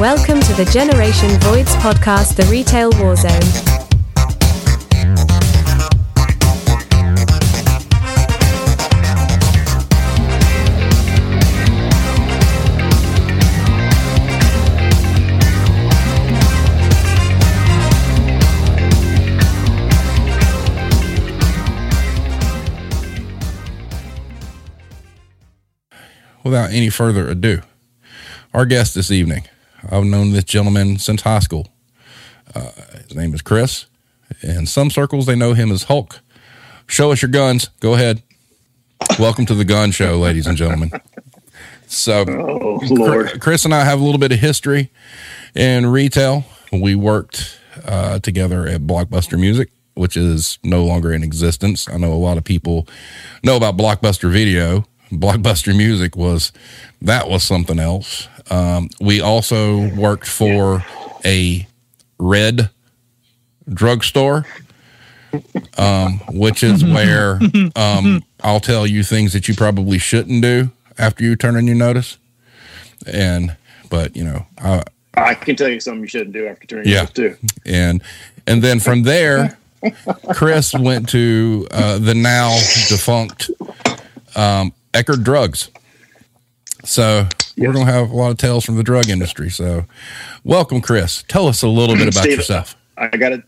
Welcome to the Generation Voids podcast, The Retail Warzone. without any further ado, our guest this evening, I've known this gentleman since high school. Uh, his name is Chris. In some circles, they know him as Hulk. Show us your guns. Go ahead. Welcome to the gun show, ladies and gentlemen. So, oh. Chris and I have a little bit of history in retail. We worked uh, together at Blockbuster Music, which is no longer in existence. I know a lot of people know about Blockbuster Video, Blockbuster Music was that was something else. Um, we also worked for a red drugstore, um, which is where um, I'll tell you things that you probably shouldn't do after you turn in your notice. And but you know, I, I can tell you something you shouldn't do after turning yeah, too. And and then from there, Chris went to uh, the now defunct um, Eckerd Drugs. So yes. we're going to have a lot of tales from the drug industry. So welcome, Chris. Tell us a little bit about Steve, yourself. I got to,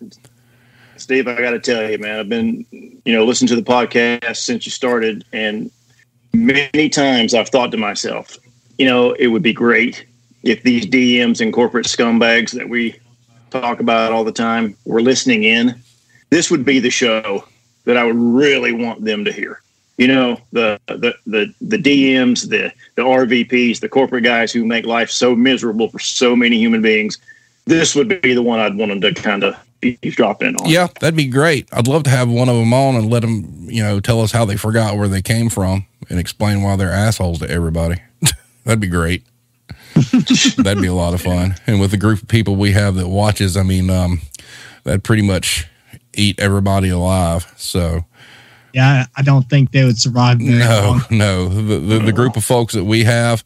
Steve, I got to tell you, man, I've been, you know, listening to the podcast since you started. And many times I've thought to myself, you know, it would be great if these DMs and corporate scumbags that we talk about all the time were listening in. This would be the show that I would really want them to hear you know the the the the DMs, the the RVPs, the corporate guys who make life so miserable for so many human beings. This would be the one I'd want them to kind of drop in on. Yeah, that'd be great. I'd love to have one of them on and let them, you know, tell us how they forgot where they came from and explain why they're assholes to everybody. that'd be great. that'd be a lot of fun. And with the group of people we have that watches, I mean, um, that'd pretty much eat everybody alive. So yeah, I don't think they would survive. no, long. no. The, the, the group of folks that we have,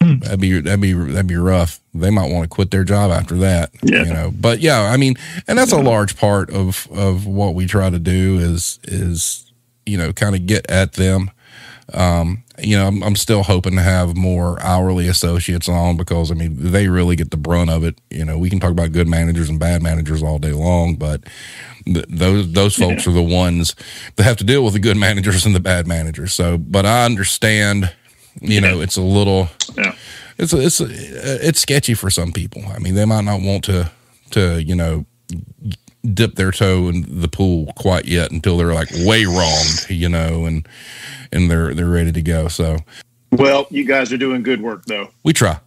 that'd be that'd be that'd be rough. They might want to quit their job after that. Yeah. You know, but yeah, I mean, and that's a large part of of what we try to do is is you know kind of get at them. Um, you know, I'm, I'm, still hoping to have more hourly associates on because I mean they really get the brunt of it. You know, we can talk about good managers and bad managers all day long, but those those folks yeah. are the ones that have to deal with the good managers and the bad managers. So, but I understand. You know, it's a little. Yeah. It's a, it's a, it's sketchy for some people. I mean, they might not want to to you know dip their toe in the pool quite yet until they're like way wrong, you know, and and they're they're ready to go. So, well, you guys are doing good work though. We try.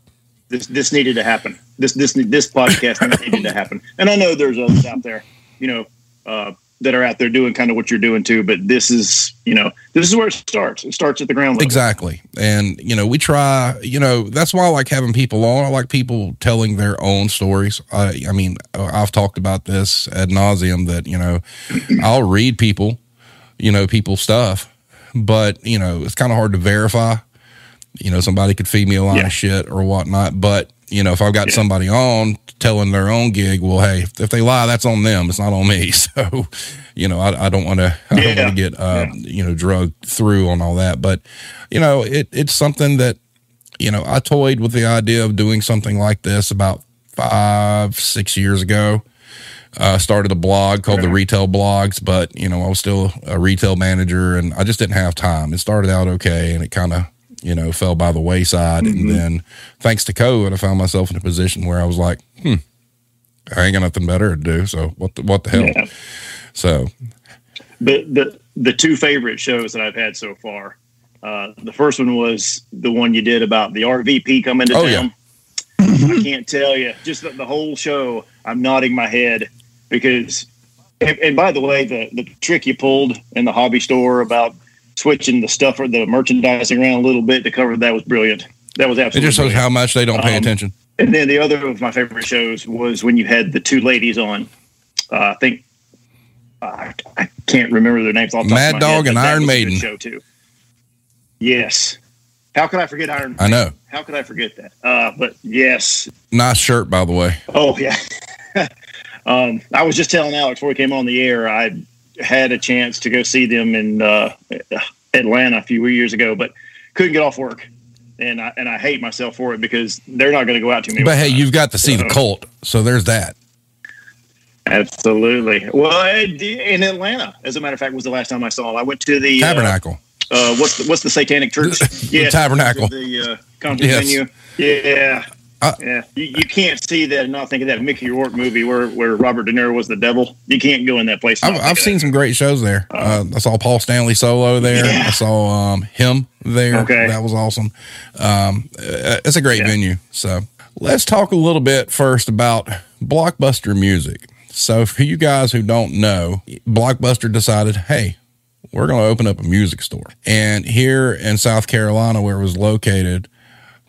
This this needed to happen. This this this podcast needed to happen, and I know there's others out there, you know, uh, that are out there doing kind of what you're doing too. But this is, you know, this is where it starts. It starts at the ground level. Exactly. And, you know, we try, you know, that's why I like having people on. I like people telling their own stories. I, I mean, uh, I've talked about this ad nauseum that, you know, I'll read people, you know, people's stuff, but, you know, it's kind of hard to verify. You know, somebody could feed me a line yeah. of shit or whatnot, but you know, if I've got yeah. somebody on telling their own gig, well, hey, if, they lie, that's on them. It's not on me. So, you know, I, I don't want to, I don't want to get, uh, yeah. you know, drugged through on all that. But, you know, it, it's something that, you know, I toyed with the idea of doing something like this about five, six years ago. Uh, started a blog called the Retail Blogs, but you know I was still a retail manager, and I just didn't have time. It started out okay, and it kind of you know, fell by the wayside. Mm-hmm. And then thanks to COVID, I found myself in a position where I was like, hmm, I ain't got nothing better to do. So what the, what the hell? Yeah. So the, the, the two favorite shows that I've had so far, uh, the first one was the one you did about the RVP coming to oh, town. Yeah. I can't tell you, just the, the, whole show. I'm nodding my head because, and, and by the way, the the trick you pulled in the hobby store about switching the stuff or the merchandising around a little bit to cover that was brilliant. That was absolutely. It just shows how much they don't pay um, attention. And then the other of my favorite shows was when you had the two ladies on. Uh, I think uh, I can't remember their names. Off the Mad Dog head, and Iron Maiden show too. Yes, How could I forget Iron? I know. How could I forget that? Uh, but yes. Nice shirt, by the way. Oh yeah. um, I was just telling Alex before we came on the air. I had a chance to go see them in uh, Atlanta a few years ago, but couldn't get off work, and I and I hate myself for it because they're not going to go out to me. But hey, you've got to see the cult, so there's that. Absolutely. Well, in Atlanta, as a matter of fact, was the last time I saw them. I went to the Tabernacle. Uh, uh, what's the, what's the Satanic Church? yeah, Tabernacle. The uh, conference yes. venue. Yeah. Uh, yeah, you, you, can't see that and not think of that Mickey Rourke movie where, where Robert De Niro was the devil. You can't go in that place. I've, I've seen some great shows there. Uh, I saw Paul Stanley solo there. Yeah. I saw um, him there. Okay. That was awesome. Um, it's a great yeah. venue. So let's talk a little bit first about blockbuster music. So for you guys who don't know, Blockbuster decided, hey, we're going to open up a music store. And here in South Carolina, where it was located,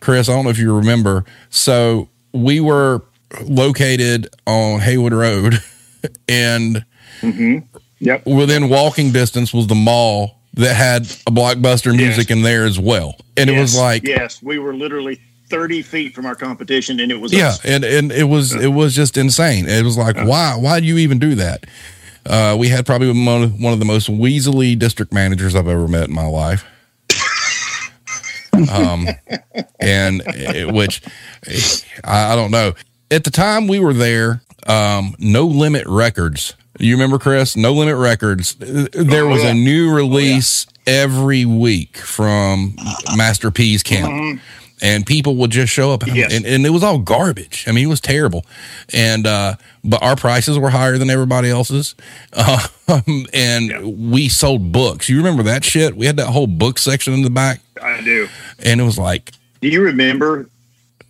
Chris, I don't know if you remember. So we were located on Haywood Road, and mm-hmm. yep. within walking distance was the mall that had a blockbuster music yes. in there as well. And yes. it was like, yes, we were literally 30 feet from our competition and it was yeah us. and and it was it was just insane it was like why why do you even do that uh, we had probably one of, one of the most weaselly district managers i've ever met in my life um, and which I, I, don't know. At the time we were there, um, No Limit Records. You remember Chris? No Limit Records. There was oh, yeah. a new release oh, yeah. every week from Master P's camp. Mm-hmm. And people would just show up, and, yes. and, and, it was all garbage. I mean, it was terrible. And uh, but our prices were higher than everybody else's, uh, and yeah. we sold books. You remember that shit? We had that whole book section in the back. I do. And it was like, do you remember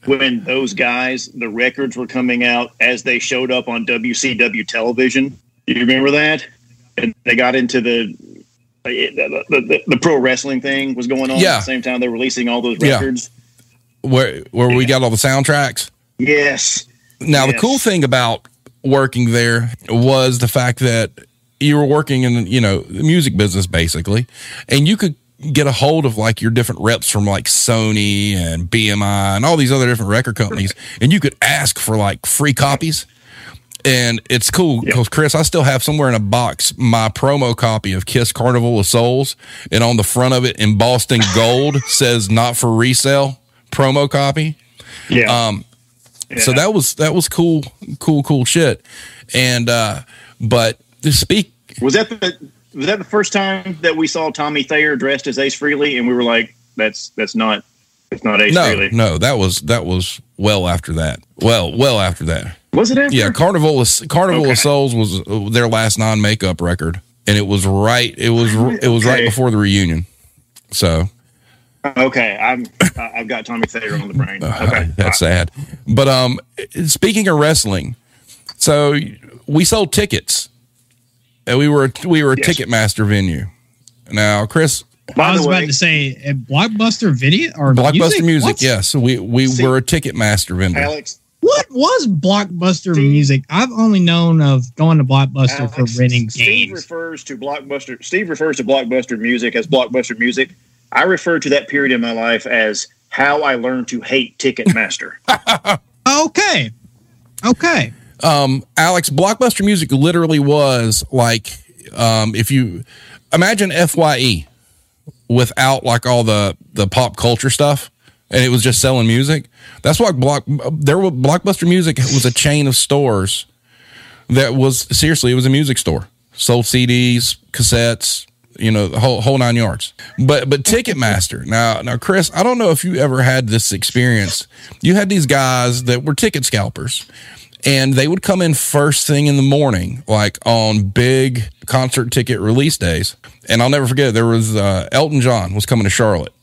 when those guys, the records were coming out as they showed up on WCW television? Do you remember that? And they got into the the, the, the, the pro wrestling thing was going on yeah. at the same time they're releasing all those records. Where where yeah. we got all the soundtracks? Yes. Now yes. the cool thing about working there was the fact that you were working in you know the music business basically, and you could get a hold of like your different reps from like Sony and BMG and all these other different record companies, and you could ask for like free copies. And it's cool because Chris, I still have somewhere in a box my promo copy of Kiss Carnival of Souls, and on the front of it embossed in gold says "Not for resale" promo copy. Yeah. Um. Yeah. So that was that was cool, cool, cool shit. And uh, but to speak, was that the was that the first time that we saw Tommy Thayer dressed as Ace Frehley, and we were like, "That's that's not it's not Ace no, Frehley." No, that was that was well after that. Well, well after that. Was it after? Yeah, Carnival of Carnival Okay. of Souls was uh, their last non makeup record, and it was right. It was it was right before the reunion. So Okay, I'm I- I've got Tommy Thayer on the brain. Okay, that's sad. But um, speaking of wrestling, so we sold tickets, and we were we were a Yes. Ticketmaster venue. Now, Chris, By I was the about to say blockbuster video or Blockbuster Music, What? yes, we we See- were a Ticketmaster vendor. Alex, What was blockbuster Steve- music? I've only known of going to blockbuster Alex, for renting Steve games. refers to blockbuster. Steve refers to blockbuster music as blockbuster music. I refer to that period in my life as how I learned to hate Ticketmaster. Okay, okay. um, Alex, Blockbuster Music literally was like, um, if you imagine Fye without like all the the pop culture stuff, and it was just selling music. That's what Block there. were Blockbuster Music was a chain of stores that was seriously it was a music store, sold CDs, cassettes. You know the whole whole nine yards, but but Ticketmaster now now Chris, I don't know if you ever had this experience. You had these guys that were ticket scalpers, and they would come in first thing in the morning, like on big concert ticket release days. And I'll never forget there was uh, Elton John was coming to Charlotte,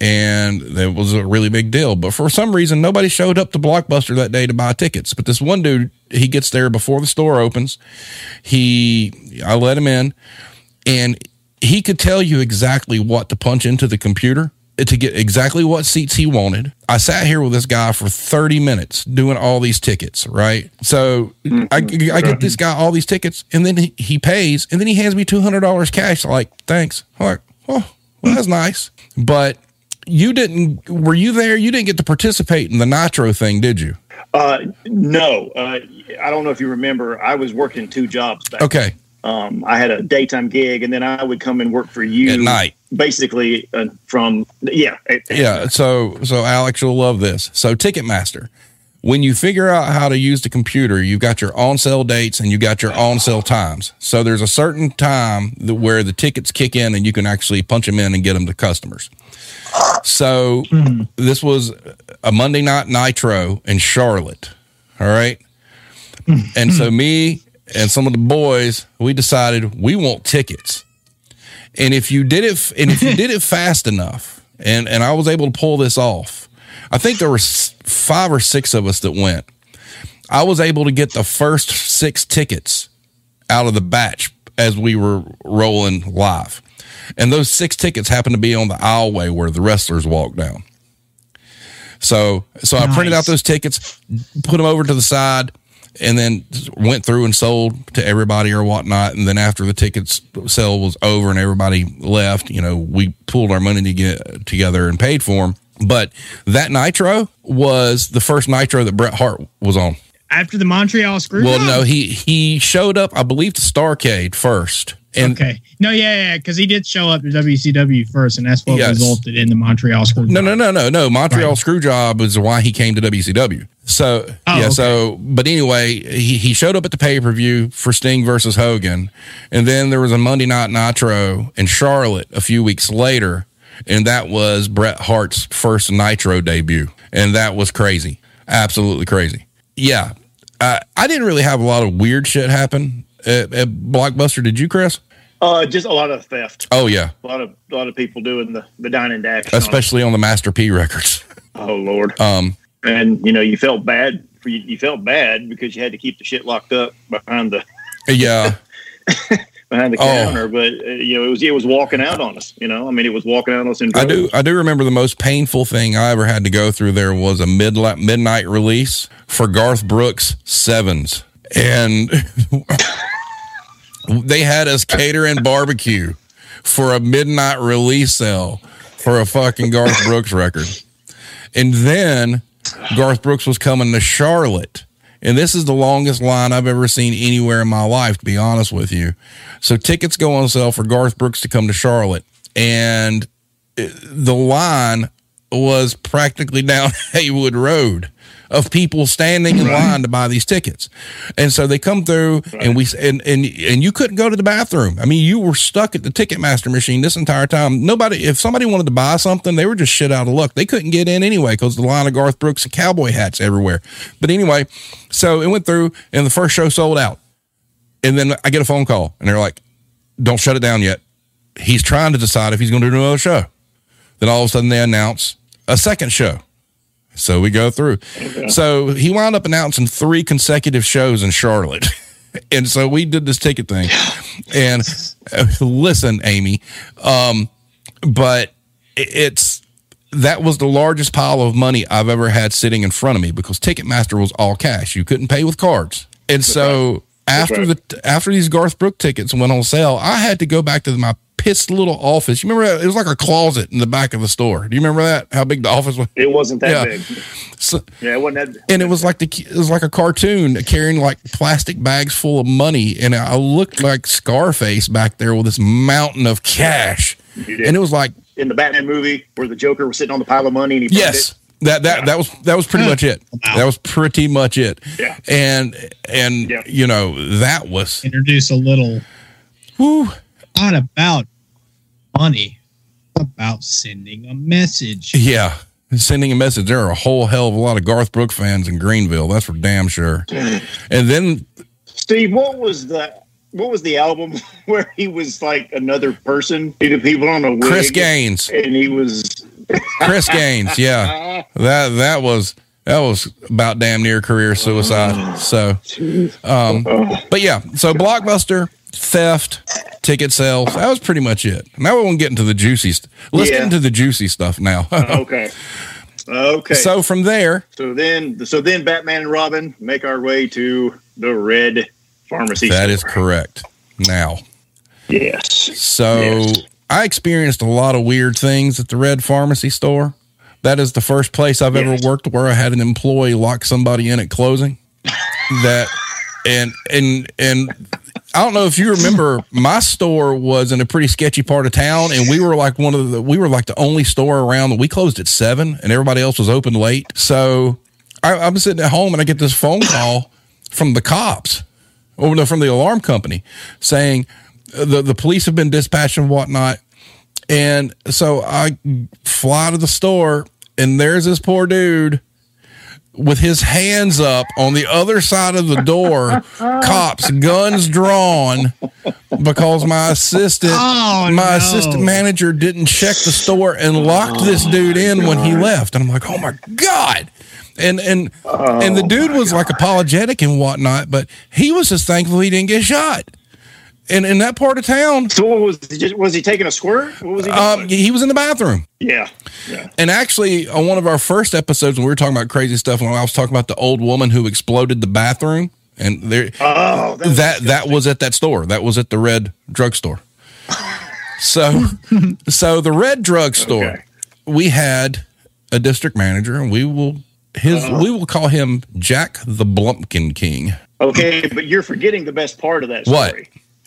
and it was a really big deal. But for some reason, nobody showed up to Blockbuster that day to buy tickets. But this one dude, he gets there before the store opens. He, I let him in, and he could tell you exactly what to punch into the computer to get exactly what seats he wanted. I sat here with this guy for 30 minutes doing all these tickets, right? So I, I get this guy all these tickets and then he, he pays and then he hands me $200 cash. Like, thanks. I'm like, oh, well, that's nice. But you didn't. Were you there? You didn't get to participate in the Nitro thing, did you? Uh, no, uh, I don't know if you remember. I was working two jobs back. Okay, Um, I had a daytime gig, and then I would come and work for you at night. basically uh, from yeah, at- Yeah. So, so Alex, you'll love this. So, Ticketmaster. When you figure out how to use the computer, you've got your on sale dates and you got your on sale times. So there's a certain time that where the tickets kick in and you can actually punch them in and get them to customers. So this was a Monday night nitro in Charlotte. All right. And so me and some of the boys, we decided we want tickets. And if you did it, and if you did it fast enough, and and I was able to pull this off, I think there were five or six of us that went. I was able to get the first six tickets out of the batch as we were rolling live, and those six tickets happened to be on the aisleway where the wrestlers walked down. So, so I printed out those tickets, put them over to the side, and then went through and sold to everybody or whatnot. And then after the tickets sale was over and everybody left, you know, we pulled our money to get together and paid for them. But that Nitro was the first Nitro that Bret Hart was on. After the Montreal screw. Well, job? no, he he showed up, I believe, to Starcade first, and okay. No, yeah, yeah, because he did show up to WCW first, and that's what Yes. resulted in the Montreal screw. No, job. no, no, no, no. Montreal Right. Screwjob is why he came to WCW. So Oh, yeah, okay. so but anyway, he, he showed up at the pay per view for Sting versus Hogan, and then there was a Monday Night Nitro in Charlotte a few weeks later, and that was Bret Hart's first Nitro debut, and that was crazy, absolutely crazy. Yeah, uh, I didn't really have a lot of weird shit happen at, at Blockbuster. Did you, Chris? Uh, just a lot of theft. Oh yeah, A lot of a lot of people doing the the dine and dash. especially on the Master P records. Oh Lord. Um, And you know, you felt bad for you. You felt bad because you had to keep the shit locked up behind the yeah. behind the Oh. counter. But uh, you know, it was it was walking out on us. You know, I mean, it was walking out on us. In I do. I do remember the most painful thing I ever had to go through. There was a mid midnight release for Garth Brooks Sevens, and they had us cater and barbecue for a midnight release sale for a fucking Garth Brooks record, and then Garth Brooks was coming to Charlotte. And this is the longest line I've ever seen anywhere in my life, to be honest with you. So tickets go on sale for Garth Brooks to come to Charlotte. And uh, the line was practically down Haywood Road of people standing in line to buy these tickets. And so they come through and we and and and you couldn't go to the bathroom. I mean, you were stuck at the Ticketmaster machine this entire time. Nobody if somebody wanted to buy something, they were just shit out of luck. They couldn't get in anyway cuz the line of Garth Brooks and cowboy hats everywhere. But anyway, so it went through and the first show sold out. And then I get a phone call and they're like, "Don't shut it down yet." He's trying to decide if he's going to do another show. Then all of a sudden they announce a second show. So we go through. So he wound up announcing three consecutive shows in Charlotte. and so we did this ticket thing. And uh, listen, Amy, um, but it's that was the largest pile of money I've ever had sitting in front of me because Ticketmaster was all cash. You couldn't pay with cards. And so after right. the after these Garth Brook tickets went on sale, I had to go back to my pissed little office. You remember that? It was like a closet in the back of the store. Do you remember that? How big the office was? It wasn't that Yeah. big. So, Yeah, it wasn't that. and it was like the it was like a cartoon carrying like plastic bags full of money, and I looked like Scarface back there with this mountain of cash, and it was like in the Batman movie where the Joker was sitting on the pile of money and he yes. it. That that that was that was pretty much it. Wow. That was pretty much it. Yeah. And and Yeah. you know that was Introduce a little, whew, not about money, about sending a message. yeah. Sending a message. There are a whole hell of a lot of Garth Brooks fans in Greenville. That's for damn sure. And then Steve, what was the what was the album where he was like another person? He did people on a wig, Chris Gaines. and he was Chris Gaines, yeah. That that was that was about damn near career suicide. So um but yeah, so blockbuster, theft, ticket sales, that was pretty much it. Now we won't get into the juicy st- let's get into the juicy stuff now. okay. Okay. so from there, So then, so then, Batman and Robin make our way to the Red Pharmacy. that store. is correct. Now, Yes. so Yes. I experienced a lot of weird things at the Red Pharmacy store. That is the first place I've Yes. ever worked where I had an employee lock somebody in at closing. that and and and I don't know if you remember, my store was in a pretty sketchy part of town, and we were like one of the we were like the only store around. That we closed at seven, and everybody else was open late. So I, I'm sitting at home, and I get this phone call from the cops, or no, from the alarm company, saying uh, the the police have been dispatched and whatnot. And so I fly to the store, and there's this poor dude with his hands up on the other side of the door, cops, guns drawn, because my assistant, Oh, my no. assistant manager didn't check the store and locked this oh, dude in when he left. And I'm like, oh my god. And and and the oh, dude was like apologetic and whatnot, but he was just thankful he didn't get shot. And in that part of town, So what was he was he taking a squirt? What was he um, he was in the bathroom. yeah. Yeah. And actually, on one of our first episodes, when we were talking about crazy stuff, when I was talking about the old woman who exploded the bathroom, and there, Oh, that, that that was at that store. That was at the Red Drugstore. So, so the Red Drugstore, Okay. we had a district manager, and we will his Uh-huh. we will call him Jack the Blumpkin King. Okay, but you're forgetting the best part of that What?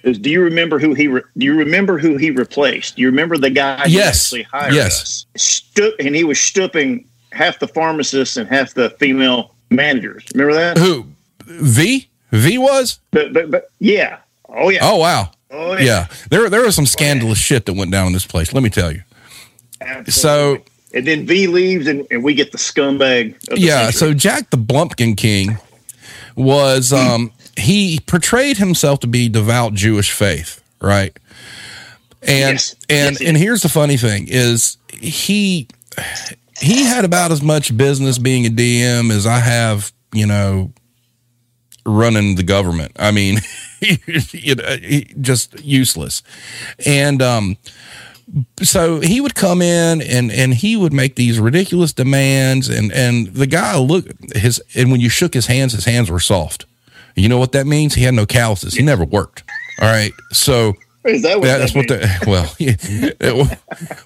Is do you remember who he re- do you remember who he replaced? Do you remember the guy who Yes. actually hired Yes. us? And he was stooping half the pharmacists and half the female managers. Remember that? Who V V was? But, but, but yeah. Oh yeah. Oh wow, Oh yeah. There there was some scandalous shit that went down in this place. Let me tell you. Absolutely. So and then V leaves and, and we get the scumbag. Of the yeah so jack the blumpkin king was um he portrayed himself to be devout jewish faith right? And Yes. and Yes, and here's the funny thing is he he had about as much business being a dm as i have you know running the government. I mean you know, just useless. And um so he would come in and and he would make these ridiculous demands and and the guy look his and when you shook his hands his hands were soft you know what that means? He had no calluses. He never worked. All right? So Is that what that, that that's what the well yeah.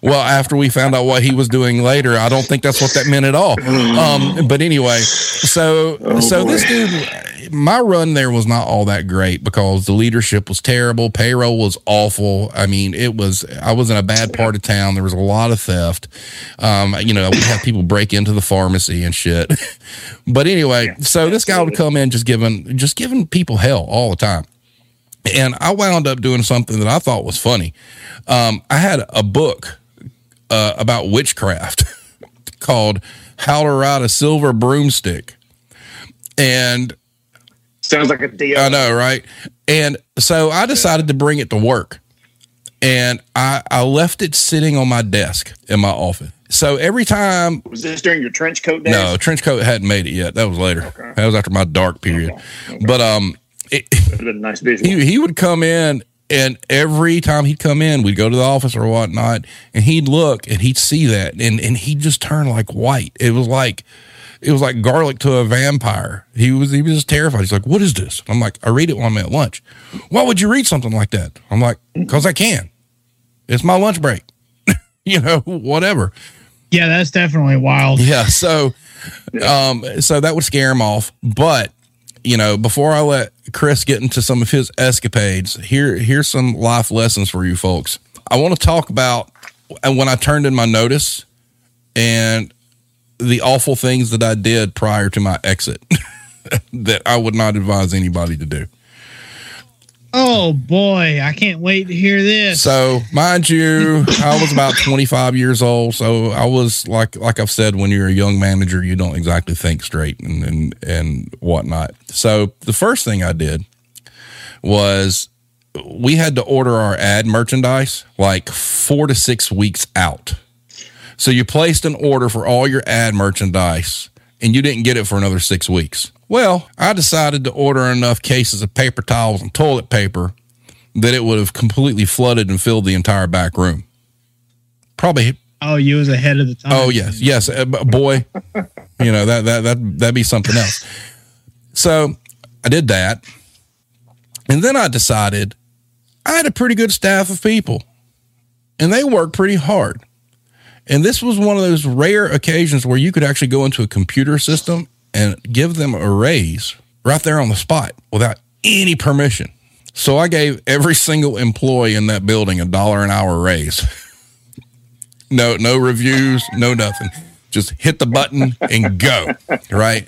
well after we found out what he was doing later i don't think that's what that meant at all. Um but anyway so so this dude my run there was not all that great because the leadership was terrible. Payroll was awful. I mean it was i was in a bad part of town. There was a lot of theft. Um you know we had people break into the pharmacy and shit. But anyway so this guy would come in just giving just giving people hell all the time and I wound up doing something that I thought was funny. Um, I had a book uh, about witchcraft called "How to Ride a Silver Broomstick," and Sounds like a deal. I know, right? And so I decided to bring it to work, and I I left it sitting on my desk in my office. So every time Was this during your trench coat days? no trench coat hadn't made it yet. That was later. That was after my dark period. But um, it, That'd been a nice visual. he, he would come in and every time he'd come in we'd go to the office or whatnot and he'd look and he'd see that. And, and he'd just turn like white. It was like it was like garlic to a vampire. He was he was just terrified. He's like what is this? I'm like i read it when i'm at lunch. Why would you read something like that? I'm like because i can. It's my lunch break. You know whatever. Yeah, that's definitely wild. yeah. So, um, so that would scare him off. But you know, before I let Chris get into some of his escapades, here here's some life lessons for you folks. I want to talk about and when I turned in my notice and the awful things that I did prior to my exit that I would not advise anybody to do. Oh boy, I can't wait to hear this. So, mind you, I was about 25 years old. So I was like, like I've said, when you're a young manager, you don't exactly think straight and, and, and whatnot. So the first thing I did was we had to order our ad merchandise like four to six weeks out. So you placed an order for all your ad merchandise and you didn't get it for another six weeks. Well, I decided to order enough cases of paper towels and toilet paper that it would have completely flooded and filled the entire back room. Probably. oh, you was ahead of the time. Oh yes, yes, uh, boy. you know that that that that'd be something else. So I did that, and then I decided I had a pretty good staff of people, and they worked pretty hard. And this was one of those rare occasions where you could actually go into a computer system and give them a raise right there on the spot without any permission. So I gave every single employee in that building a dollar an hour raise. no, no reviews, no nothing. Just hit the button and go. Right.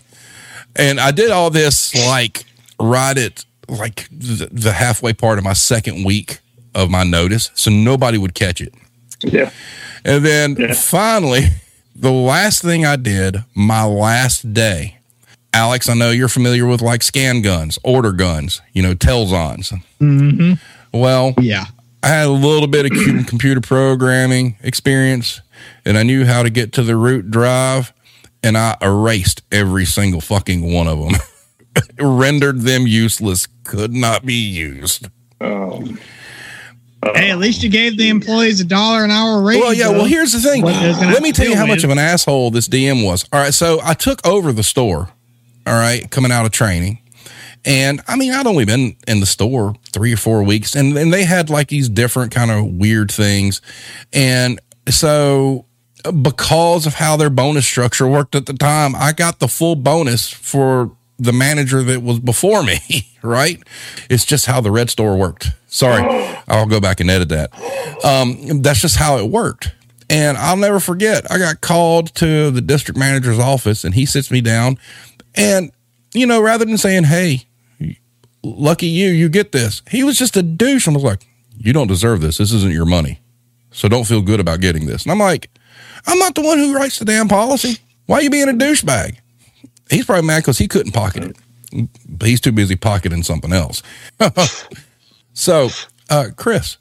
And I did all this like right at like the, halfway part of my second week of my notice. So nobody would catch it. Yeah. And then Yeah. finally, the last thing I did, my last day, Alex, I know you're familiar with like scan guns, order guns, you know, Telxons. Mm-hmm. Well, Yeah. I had a little bit of computer programming experience and I knew how to get to the root drive and I erased every single fucking one of them. Rendered them useless, could not be used. Um, Hey, at least you gave the employees a dollar an hour raise. Well, yeah. though. Well, here's the thing. What is Let me tell you happen, how much of an asshole this DM was. All right, so I took over the store. All right, coming out of training, and I mean, I'd only been in the store three or four weeks, and and they had like these different kind of weird things, and so because of how their bonus structure worked at the time, I got the full bonus for the manager that was before me, right? It's just how the red store worked. Sorry, I'll go back and edit that. Um, that's just how it worked. And I'll never forget, I got called to the district manager's office and he sits me down. And, you know, rather than saying, hey, lucky you, you get this, he was just a douche and was like, you don't deserve this. This isn't your money. So don't feel good about getting this. And I'm like, I'm not the one who writes the damn policy. Why are you being a douchebag? He's probably mad because he couldn't pocket it. He's too busy pocketing something else. so, uh, Chris,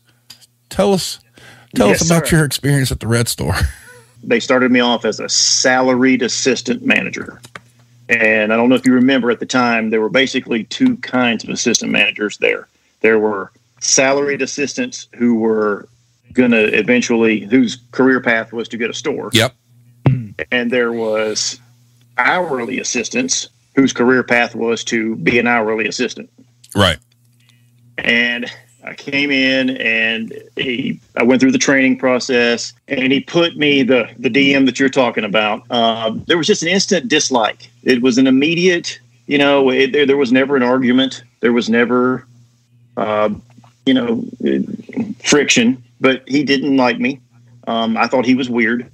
tell us tell Yes, us about sir. your experience at the Red Store. they started me off as a salaried assistant manager. And I don't know if you remember at the time, there were basically two kinds of assistant managers there. There were salaried assistants who were going to eventually, whose career path was to get a store. Yep. And there was hourly assistants whose career path was to be an hourly assistant. Right. and I came in and he, I went through the training process and he put me the the DM that you're talking about. Uh, there was just an instant dislike. It was an immediate, you know, it, there, there was never an argument. There was never, uh, you know, friction. But he didn't like me. Um, I thought he was weird.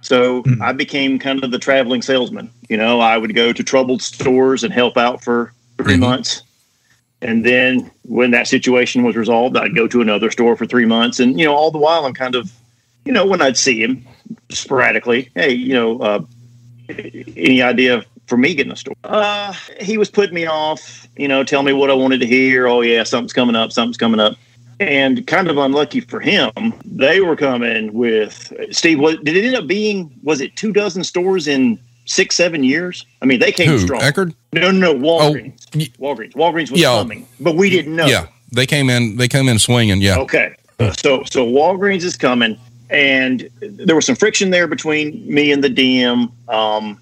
So Hmm. I became kind of the traveling salesman. You know, I would go to troubled stores and help out for 3 Mhm. months. And then when that situation was resolved, I'd go to another store for three months. And, you know, all the while I'm kind of, you know, when I'd see him sporadically, hey, you know, uh, any idea for me getting a store? Uh, he was putting me off, you know, tell me what I wanted to hear. Oh, yeah, something's coming up, something's coming up. And kind of unlucky for him, they were coming with Steve. What did it end up being? Was it two dozen stores in six, seven years? I mean, they came Who? strong. Eckerd? No, no, no, Walgreens. y- Walgreens. Walgreens was Yeah. coming, but we didn't know. Yeah. They came in. They came in swinging. Yeah. Okay. So so Walgreens is coming, and there was some friction there between me and the DM um,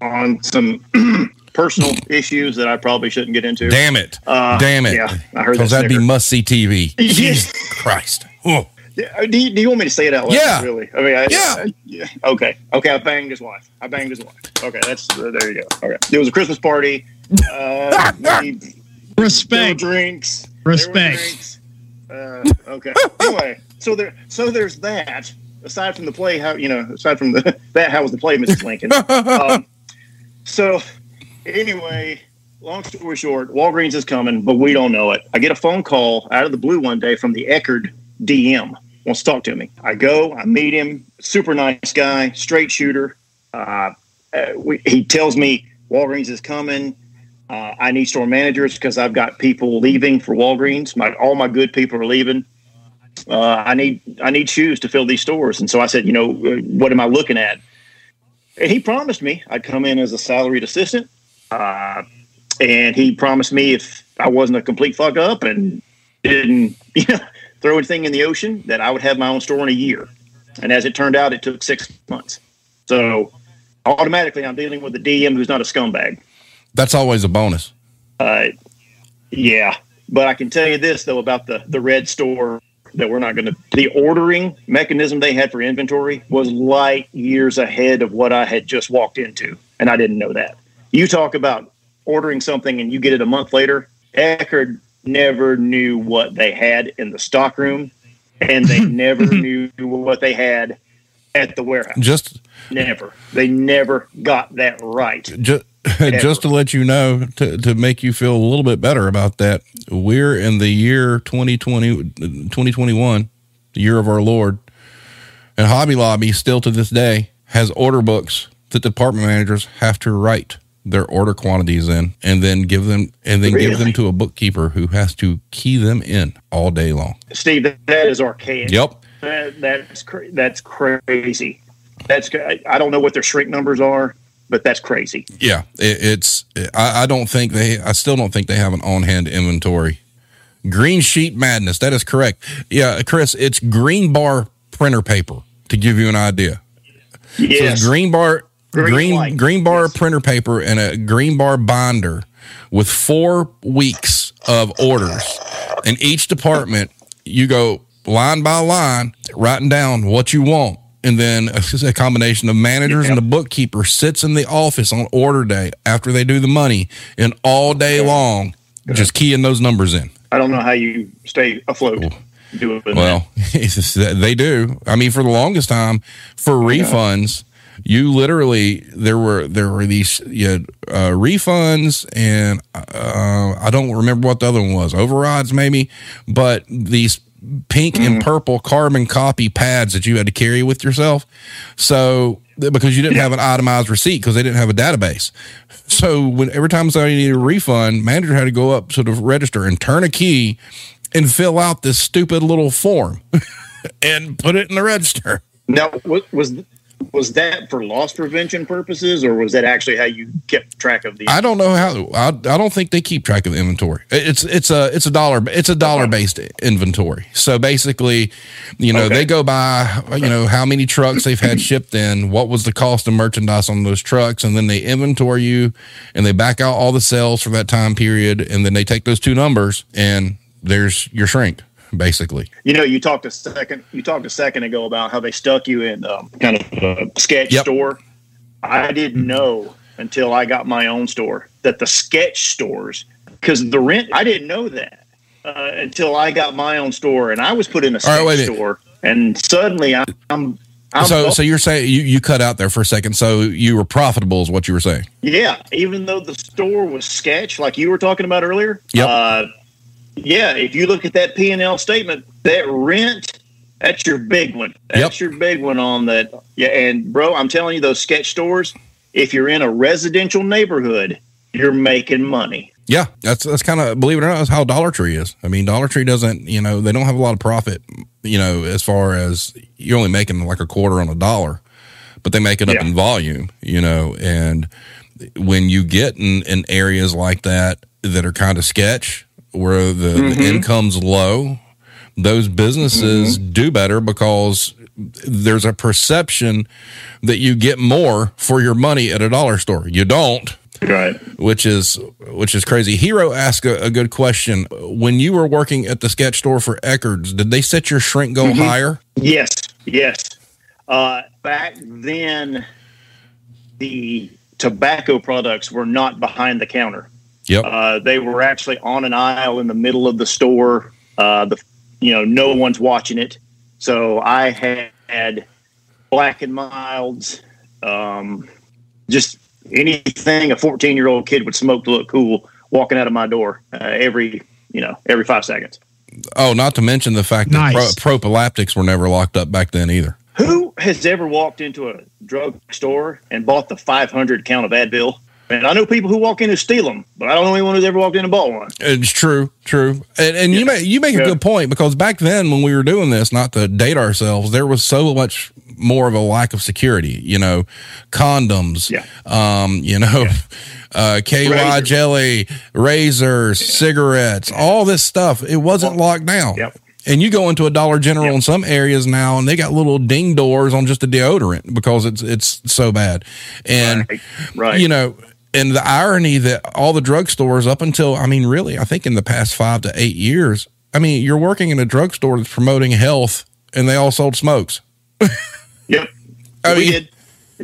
on some personal issues that I probably shouldn't get into. Damn it. Uh, Damn it. Yeah, I heard that. Because that'd be must see TV. Jesus Christ. Oh. Yeah, Do you, do you want me to say it out loud? Yeah. Really? I mean, I, Yeah. I- yeah. Okay. Okay. I banged his wife. I banged his wife. Okay. That's uh, there you go. Okay. It was a Christmas party. Uh, we, there were Respect. drinks. There were Respect. drinks. Uh, okay. anyway, so there, so there's that. Aside from the play, how you know, aside from the that, how was the play, Mrs. Lincoln? um, so anyway, long story short, Walgreens is coming, but we don't know it. I get a phone call out of the blue one day from the Eckerd DM. Wants to talk to me. I go, I meet him. Super nice guy, straight shooter. Uh, uh, we, he tells me Walgreens is coming. Uh, I need store managers because I've got people leaving for Walgreens. My all my good people are leaving. Uh, I need I need shoes to fill these stores, and so I said, you know, uh, what am I looking at? And he promised me I'd come in as a salaried assistant, uh, and he promised me if I wasn't a complete fuck up and didn't you know throw anything in the ocean, that I would have my own store in a year. And as it turned out, it took six months. So automatically, I'm dealing with a DM who's not a scumbag. That's always a bonus. Uh, yeah, but I can tell you this though about the the red store that we're not going to. The ordering mechanism they had for inventory was light years ahead of what I had just walked into, and I didn't know that. You talk about ordering something and you get it a month later. Eckerd never knew what they had in the stockroom, and they never knew what they had at the warehouse. Just Never. They never got that right. just just to let you know to, to make you feel a little bit better about that we're in the year 2020 2021 the year of our lord and hobby lobby still to this day has order books that department managers have to write their order quantities in and then give them and then give them to a bookkeeper who has to key them in all day long Steve, that, is archaic. yep That, that's cra- that's crazy. That's I don't know what their shrink numbers are, but that's crazy. Yeah, it, it's. I, I don't think they. I still don't think they have an on-hand inventory. Green sheet madness. That is correct. Yeah, Chris, it's green bar printer paper to give you an idea. Yes. it's green bar, Green green green bar yes. printer paper and a green bar binder with four weeks of orders. In each department, you go line by line, writing down what you want. And then a, a combination of managers and the bookkeeper sits in the office on order day after they do the money and all day long, just keying those numbers in. I don't know how you stay afloat doing. Well, they do. I mean, for the longest time, for refunds, you literally there were there were these you had, uh, refunds, and uh, I don't remember what the other one was. Overrides, maybe, but these pink and purple carbon copy pads that you had to carry with yourself. So because you didn't have an itemized receipt because they didn't have a database. So when every time somebody needed a refund, manager had to go up to the register and turn a key and fill out this stupid little form and put it in the register. now, what was was that for loss prevention purposes, or was that actually how you kept track of the? I don't know how. I, I don't think they keep track of the inventory. It's it's a it's a dollar it's a dollar based inventory. So basically, you know, Okay. they go by you know how many trucks they've had shipped in, what was the cost of merchandise on those trucks, and then they inventory you and they back out all the sales for that time period, and then they take those two numbers and there's your shrink basically. You know, you talked a second. You talked a second ago about how they stuck you in um, kind of a sketch Yep. store. I didn't know until I got my own store that the sketch stores, because the rent, I didn't know that uh, until I got my own store, and I was put in a right, sketch a store, and suddenly I'm. I'm I'm so so you're saying you, you cut out there for a second. So you were profitable is what you were saying. Yeah, even though the store was sketch, like you were talking about earlier. Yeah. Uh, yeah, if you look at that P and L statement, that rent, that's your big one. That's your big one on that. Yeah, and bro, I'm telling you, those sketch stores, if you're in a residential neighborhood, you're making money. Yeah, that's that's kind of believe it or not, that's how Dollar Tree is. I mean, Dollar Tree doesn't, you know, they don't have a lot of profit, you know, as far as you're only making like a quarter on a dollar, but they make it up Yeah. in volume, you know, and when you get in, in areas like that that are kind of sketch where the, the mm-hmm. income's low, those businesses mm-hmm. do better because there's a perception that you get more for your money at a dollar store. You don't Right. which is which is crazy. Hero asked a, a good question. When you were working at the sketch store for Eckerd's, did they set your shrink goal mm-hmm. higher? Yes, yes. Uh, back then, the tobacco products were not behind the counter. Yep. Uh, they were actually on an aisle in the middle of the store. Uh, the you know no one's watching it, so I had black and milds, um, just anything a fourteen year old kid would smoke to look cool walking out of my door uh, every you know every five seconds. oh, not to mention the fact that Nice. pro, prophylactics were never locked up back then either. Who has ever walked into a drug store and bought the 500 count of Advil? And I know people who walk in who steal them, but I don't know anyone who's ever walked in and bought one. It's true, true, and, and you make you make a Yeah. good point because back then when we were doing this, not to date ourselves, there was so much more of a lack of security. You know, condoms, Yeah. um, you know, uh, KY Razor. jelly, razors, cigarettes, all this stuff. It wasn't locked down. Yep. And you go into a Dollar General Yep. in some areas now, and they got little ding doors on just the deodorant because it's it's so bad. And Right. Right. you know, and the irony that all the drugstores up until I mean, really, I think in the past five to eight years, I mean, you're working in a drugstore that's promoting health, and they all sold smokes. Yep. I we mean- did.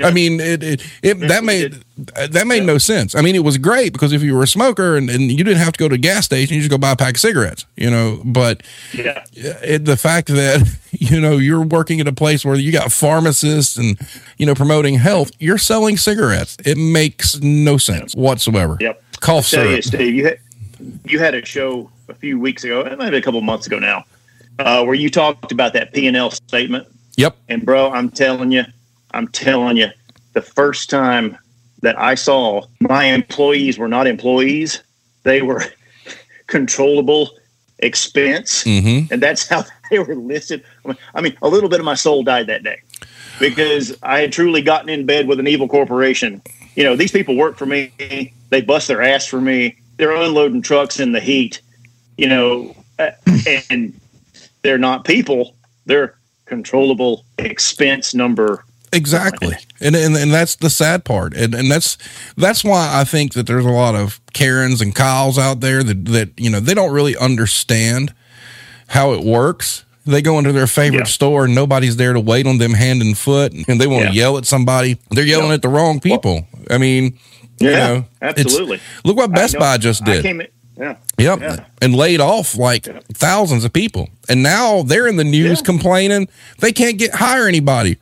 I mean, it, it, it that made that made no sense. I mean, it was great because if you were a smoker and, and you didn't have to go to a gas station, you just go buy a pack of cigarettes, you know. But Yeah. it, the fact that you know you're working at a place where you got pharmacists and you know promoting health, you're selling cigarettes. It makes no sense whatsoever. Yep. Cough syrup. you, Steve, you had you had a show a few weeks ago, it might been a couple months ago now, uh, where you talked about that P and L statement. Yep. And bro, I'm telling you, I'm telling you, the first time that I saw my employees were not employees, they were controllable expense, hmm and that's how they were listed. I mean, a little bit of my soul died that day because I had truly gotten in bed with an evil corporation. You know, these people work for me. They bust their ass for me. They're unloading trucks in the heat. You know, and they're not people. They're controllable expense number. Exactly. And, and and that's the sad part. And and that's that's why I think that there's a lot of Karens and Kyles out there that that you know, they don't really understand how it works. They go into their favorite Yeah. store and nobody's there to wait on them hand and foot and they want to Yeah. yell at somebody. They're yelling Yeah. at the wrong people. I mean, you know, absolutely. look what Best Buy just did. in, yeah. Yep. Yeah. And laid off like thousands of people. And now they're in the news Yeah. complaining they can't get hire anybody.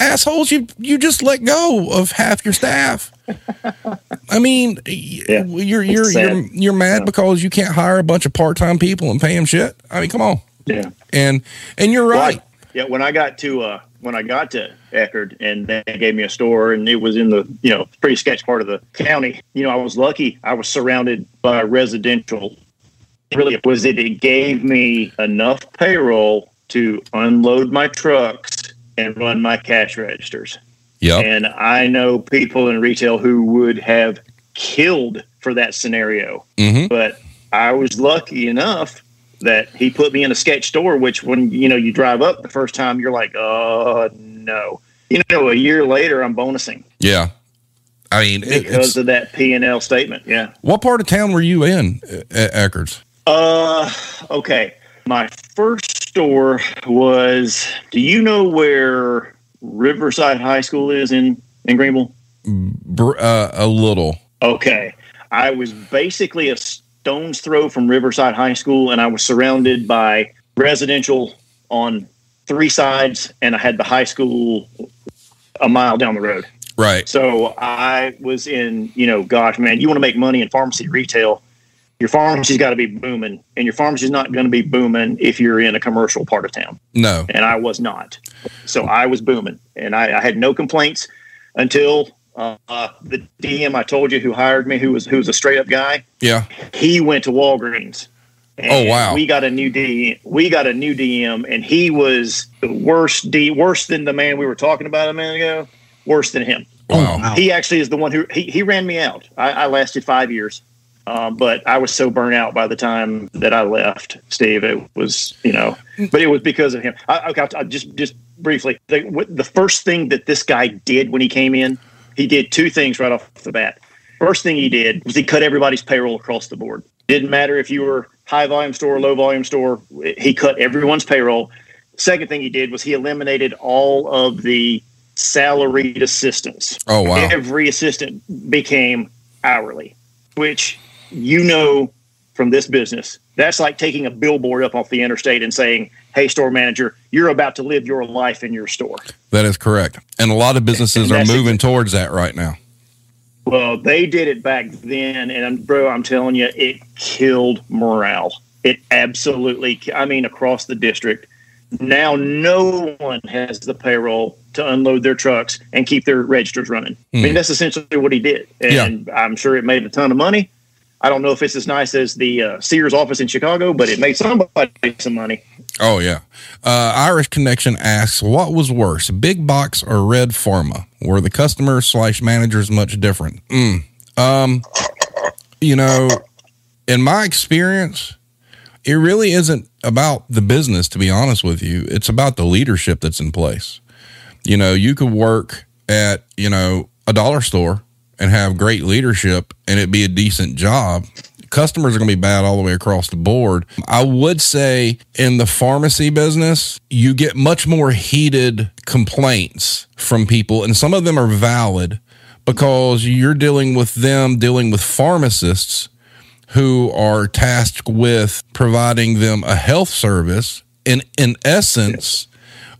Assholes, you you just let go of half your staff. I mean, Yeah. you're you're you're you're mad Yeah. because you can't hire a bunch of part-time people and pay them shit. I mean, come on. Yeah. And and you're right. Well, I- yeah, when I got to uh, when I got to Eckerd and they gave me a store and it was in the you know pretty sketch part of the county. You know, I was lucky. I was surrounded by residential. Really, was that it gave me enough payroll to unload my trucks and run my cash registers. Yeah. And I know people in retail who would have killed for that scenario hmm but I was lucky enough that he put me in a sketch store, which when you know you drive up the first time, you're like, oh no. You know, a year later, I'm bonusing Yeah. I mean, because it's, of that P and L statement. Yeah. what part of town were you in at Eckerd's? Uh, okay. My first store was. Do you know where Riverside High School is in in Greenville? Uh, a little. Okay. I was basically a stone's throw from Riverside High School, and I was surrounded by residential on three sides, and I had the high school a mile down the road. Right. So I was in, you know, gosh, man, you want to make money in pharmacy retail. Your pharmacy's got to be booming, and your pharmacy's not going to be booming if you're in a commercial part of town No. and I was not. So I was booming, and I, I had no complaints until uh, the DM I told you who hired me, who was who was a straight up guy. Yeah. He went to Walgreens. Oh, wow. We got a new DM. We got a new DM, and he was the worst D, worse than the man we were talking about a minute ago. Worse than him. Wow. wow. He actually is the one who he, he ran me out. I, I lasted five years, um, but I was so burnt out by the time that I left. Steve, it was you know, but it was because of him. I, okay, I'll just just briefly. The, the first thing that this guy did when he came in, he did two things right off the bat. First thing he did was he cut everybody's payroll across the board. Didn't matter if you were high volume store, low volume store. He cut everyone's payroll. Second thing he did was he eliminated all of the salaried assistants Oh, wow. every assistant became hourly, which you know from this business. That's like taking a billboard up off the interstate and saying, Hey, store manager, you're about to live your life in your store. That is correct. And a lot of businesses are moving towards that right now. Well, they did it back then. And bro, I'm telling you, it killed morale. It absolutely, I mean, across the district. Now, no one has the payroll to unload their trucks and keep their registers running. I mean, Hmm. that's essentially what he did. And I'm sure it made a ton of money. I don't know if it's as nice as the uh, Sears office in Chicago, but it made somebody some money. Oh yeah. Uh, Irish Connection asks, what was worse, big box or red pharma? Were the customers slash managers much different? Mm. Um, you know, in my experience, it really isn't about the business. To be honest with you, it's about the leadership that's in place. You know, you could work at you know a dollar store and have great leadership, and it be a decent job. customers are going to be bad all the way across the board. I would say in the pharmacy business, you get much more heated complaints from people, and some of them are valid because you're dealing with them dealing with pharmacists who are tasked with providing them a health service and in essence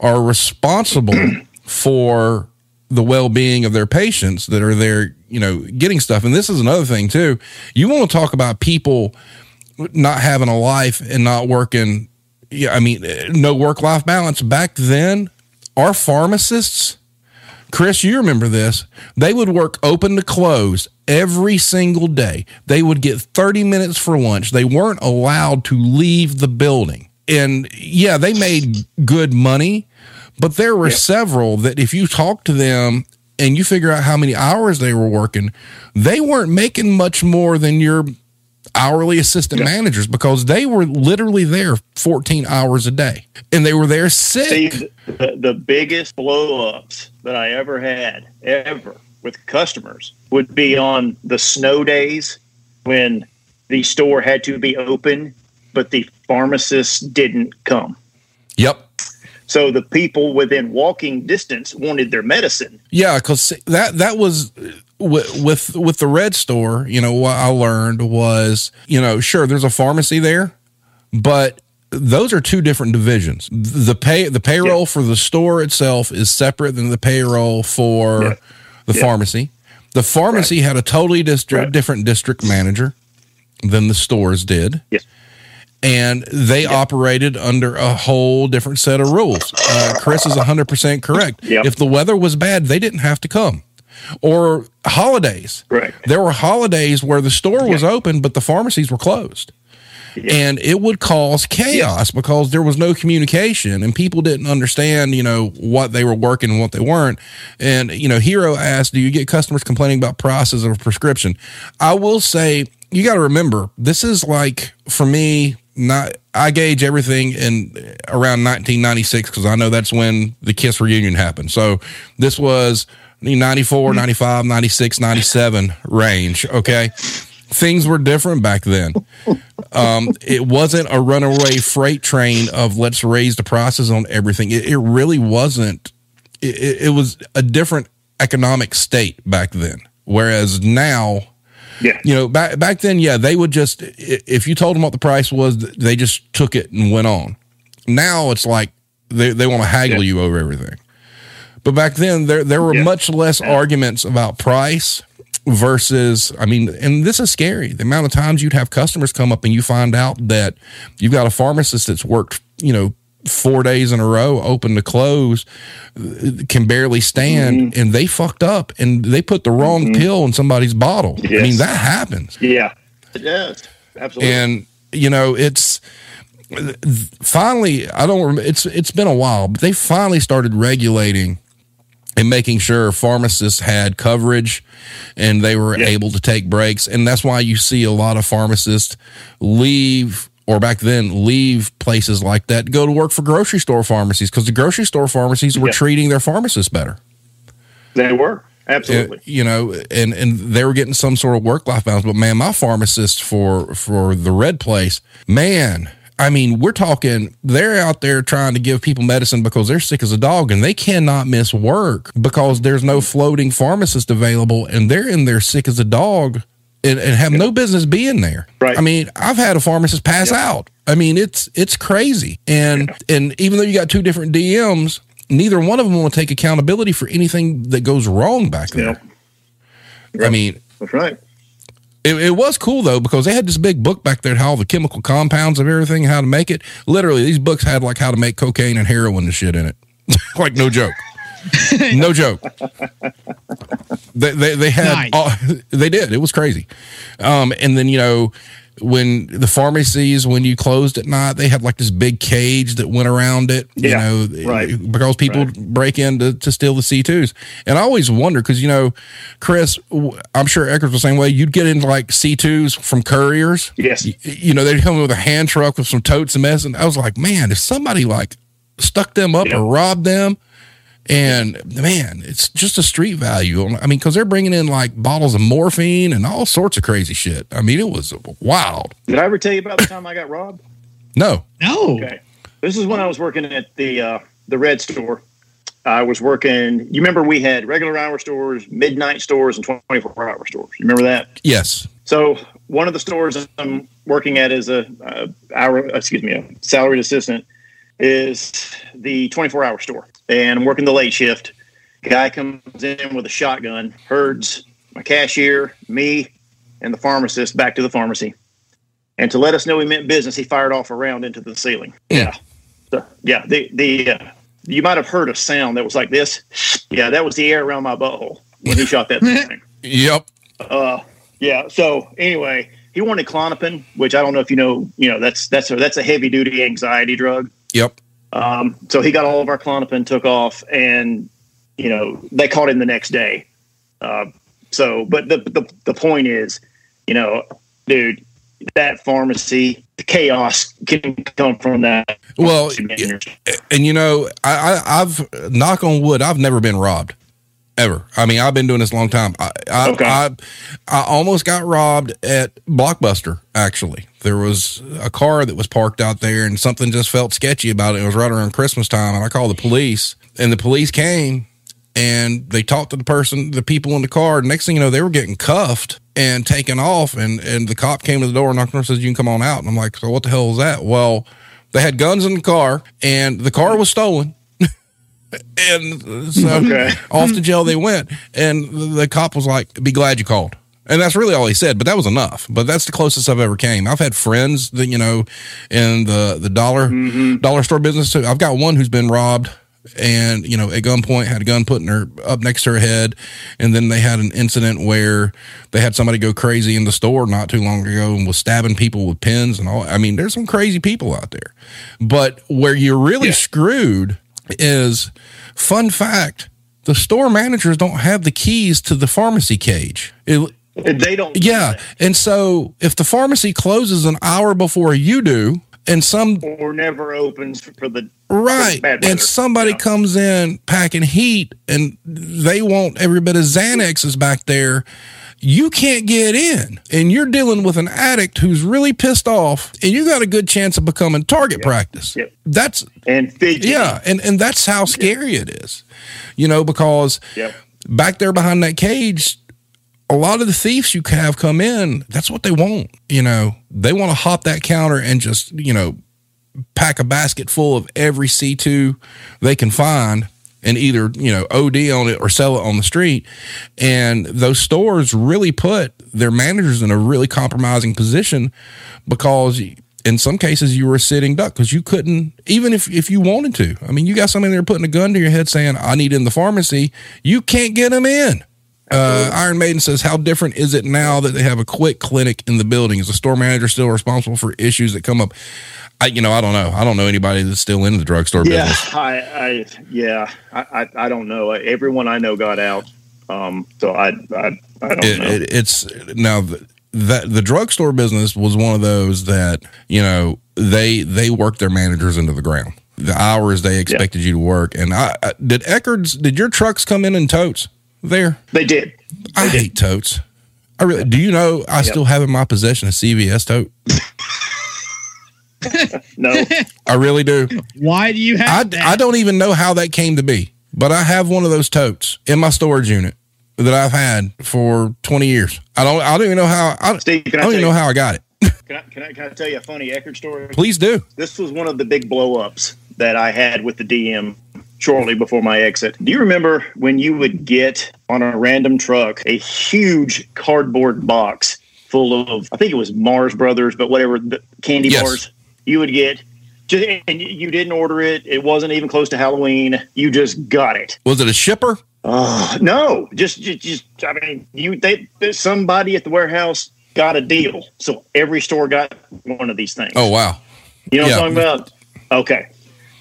are responsible for the well-being of their patients that are there you know getting stuff and this is another thing too you want to talk about people not having a life and not working yeah i mean no work-life balance back then our pharmacists Chris, you remember this. They would work open to close every single day. They would get 30 minutes for lunch. They weren't allowed to leave the building. And yeah, they made good money, but there were yeah. several that if you talk to them and you figure out how many hours they were working, they weren't making much more than your hourly assistant yeah. managers because they were literally there 14 hours a day and they were there sick. See, the, the biggest blow ups that I ever had, ever with customers, would be on the snow days when the store had to be open, but the pharmacist didn't come. Yep. So the people within walking distance wanted their medicine. Yeah, because that that was uh, with, with with the red store. You know what I learned was you know sure there's a pharmacy there, but those are two different divisions. The pay the payroll yeah. for the store itself is separate than the payroll for yeah. the yeah. pharmacy. The pharmacy right. had a totally district, right. different district manager than the stores did. Yes and they yep. operated under a whole different set of rules. Uh, Chris is 100% correct. Yep. If the weather was bad, they didn't have to come. Or holidays. Right. There were holidays where the store was yep. open, but the pharmacies were closed. And it would cause chaos because there was no communication and people didn't understand, you know, what they were working and what they weren't. And, you know, Hero asked, Do you get customers complaining about prices of a prescription? I will say, you got to remember, this is like, for me, not I gauge everything in around 1996 because I know that's when the Kiss reunion happened. So this was 94, mm-hmm. 95, 96, 97 range. Okay. Things were different back then. Um, it wasn't a runaway freight train of let's raise the prices on everything. It, it really wasn't. It, it was a different economic state back then. Whereas now, yeah. You know, back back then, yeah, they would just if you told them what the price was, they just took it and went on. Now it's like they they want to haggle yeah. you over everything. But back then, there there were yeah. much less yeah. arguments about price versus i mean and this is scary the amount of times you'd have customers come up and you find out that you've got a pharmacist that's worked you know four days in a row, open to close, can barely stand, mm-hmm. and they fucked up and they put the wrong mm-hmm. pill in somebody's bottle. Yes. I mean, that happens. Yeah, it does. Absolutely. And you know, it's finally. I don't. Remember, it's it's been a while, but they finally started regulating and making sure pharmacists had coverage and they were yeah. able to take breaks. And that's why you see a lot of pharmacists leave or back then leave places like that go to work for grocery store pharmacies because the grocery store pharmacies were yeah. treating their pharmacists better. They were absolutely, uh, you know, and and they were getting some sort of work life balance. But man, my pharmacist for for the red place, man. I mean, we're talking, they're out there trying to give people medicine because they're sick as a dog and they cannot miss work because there's no floating pharmacist available and they're in there sick as a dog and, and have no business being there. Right. I mean, I've had a pharmacist pass out. I mean, it's it's crazy. And yeah. and even though you got two different DMs, neither one of them will take accountability for anything that goes wrong back there. I mean, that's right. It, it, was cool though because they had this big book back there, how all the chemical compounds of everything, how to make it. Literally, these books had like how to make cocaine and heroin and shit in it. like no joke. no joke. They they, they had nice. all, they did. It was crazy. Um, and then you know when the pharmacies when you closed at night they had like this big cage that went around it yeah, you know right. because people right. break in to, to steal the c2s and i always wonder because you know chris i'm sure Eckerd's the same way you'd get into like c2s from couriers yes you, you know they'd come in with a hand truck with some totes and mess and i was like man if somebody like stuck them up or robbed them And man, it's just a street value. I mean, because they're bringing in like bottles of morphine and all sorts of crazy shit. I mean, it was wild. Did I ever tell you about the time I got robbed? No. No. Okay. This is when I was working at the uh, the Red store. I was working. You remember we had regular hour stores, midnight stores, and twenty four hour stores. You remember that? Yes. So one of the stores I'm working at as a, a hour, excuse me, a salaried assistant is the 24 hour store, and I'm working the late shift. Guy comes in with a shotgun, herds my cashier, me, and the pharmacist back to the pharmacy. And to let us know he meant business, he fired off a round into the ceiling. Yeah, so, yeah. The the uh, you might have heard a sound that was like this. Yeah, that was the air around my butthole when he shot that thing. Yep. Uh, yeah. So anyway, he wanted Klonopin, which I don't know if you know. You know, that's that's a, that's a heavy duty anxiety drug. Yep. Um, so he got all of our Klonopin, took off, and you know they caught him the next day. Uh, so, but the, the the point is, you know, dude, that pharmacy, the chaos can come from that. Well, and you know, I, I, I've knock on wood, I've never been robbed. Ever. I mean, I've been doing this a long time. I, I, Okay. I, I almost got robbed at Blockbuster. Actually, there was a car that was parked out there, and something just felt sketchy about it. It was right around Christmas time, and I called the police, and the police came and they talked to the person, the people in the car. Next thing you know, they were getting cuffed and taken off, and and the cop came to the door and knocked on and says, "You can come on out." And I'm like, "So what the hell is that?" Well, they had guns in the car, and the car was stolen. And so Okay. off to jail they went. And the cop was like, "Be glad you called." And that's really all he said, but that was enough. But that's the closest I've ever came. I've had friends that you know in the the dollar mm-hmm. dollar store business. Too. I've got one who's been robbed, and you know at gunpoint had a gun put in her up next to her head, and then they had an incident where they had somebody go crazy in the store not too long ago and was stabbing people with pins and all. I mean, there's some crazy people out there, but where you're really screwed is fun fact. The store managers don't have the keys to the pharmacy cage. It, They don't. yeah. And so if the pharmacy closes an hour before you do, and some Or never opens for the right, bad weather. and somebody Yeah. comes in packing heat and they want every bit of Xanax is back there, you can't get in. And you're dealing with an addict who's really pissed off, and you got a good chance of becoming target practice. Yep. That's and fidgety. yeah, and and that's how scary it is. You know, because Yep. back there behind that cage, a lot of the thieves you have come in, that's what they want. You know, they want to hop that counter and just, you know, pack a basket full of every C2 they can find and either, you know, OD on it or sell it on the street. And those stores really put their managers in a really compromising position because in some cases you were a sitting duck because you couldn't, even if, if you wanted to. I mean, you got somebody there putting a gun to your head saying, I need in the pharmacy. You can't get them in. Uh, Iron Maiden says, How different is it now that they have a quick clinic in the building? Is the store manager still responsible for issues that come up? I, you know, I don't know. I don't know anybody that's still in the drugstore Yeah, business. I, I yeah, I, I, I don't know. Everyone I know got out. Um, so I, I, I don't It, know. it, it's now the, that the drugstore business was one of those that you know they they worked their managers into the ground. The hours they expected you to work, and I, I did Eckerd's. Did your trucks come in in totes there? they did. I hate totes. I really. Do you know I still have in my possession a CVS tote? No, I really do. Why do you I, have that? I don't even know how that came to be, but I have one of those totes in my storage unit that I've had for 20 years. I don't I don't even know how I, Steve, can I I, don't tell even you, know how I got it. can, I, can, I, can I tell you a funny Eckerd story? Please do. This was one of the big blow ups that I had with the DM shortly before my exit. Do you remember when you would get on a random truck a huge cardboard box full of, I think it was Mars Brothers, but whatever, the candy Yes. bars you would get? And you didn't order it. It wasn't even close to Halloween. You just got it. Was it a shipper? Uh, no, just, just, just, I mean, you, they, somebody at the warehouse got a deal. So every store got one of these things. Oh wow. You know what I'm talking about? Okay.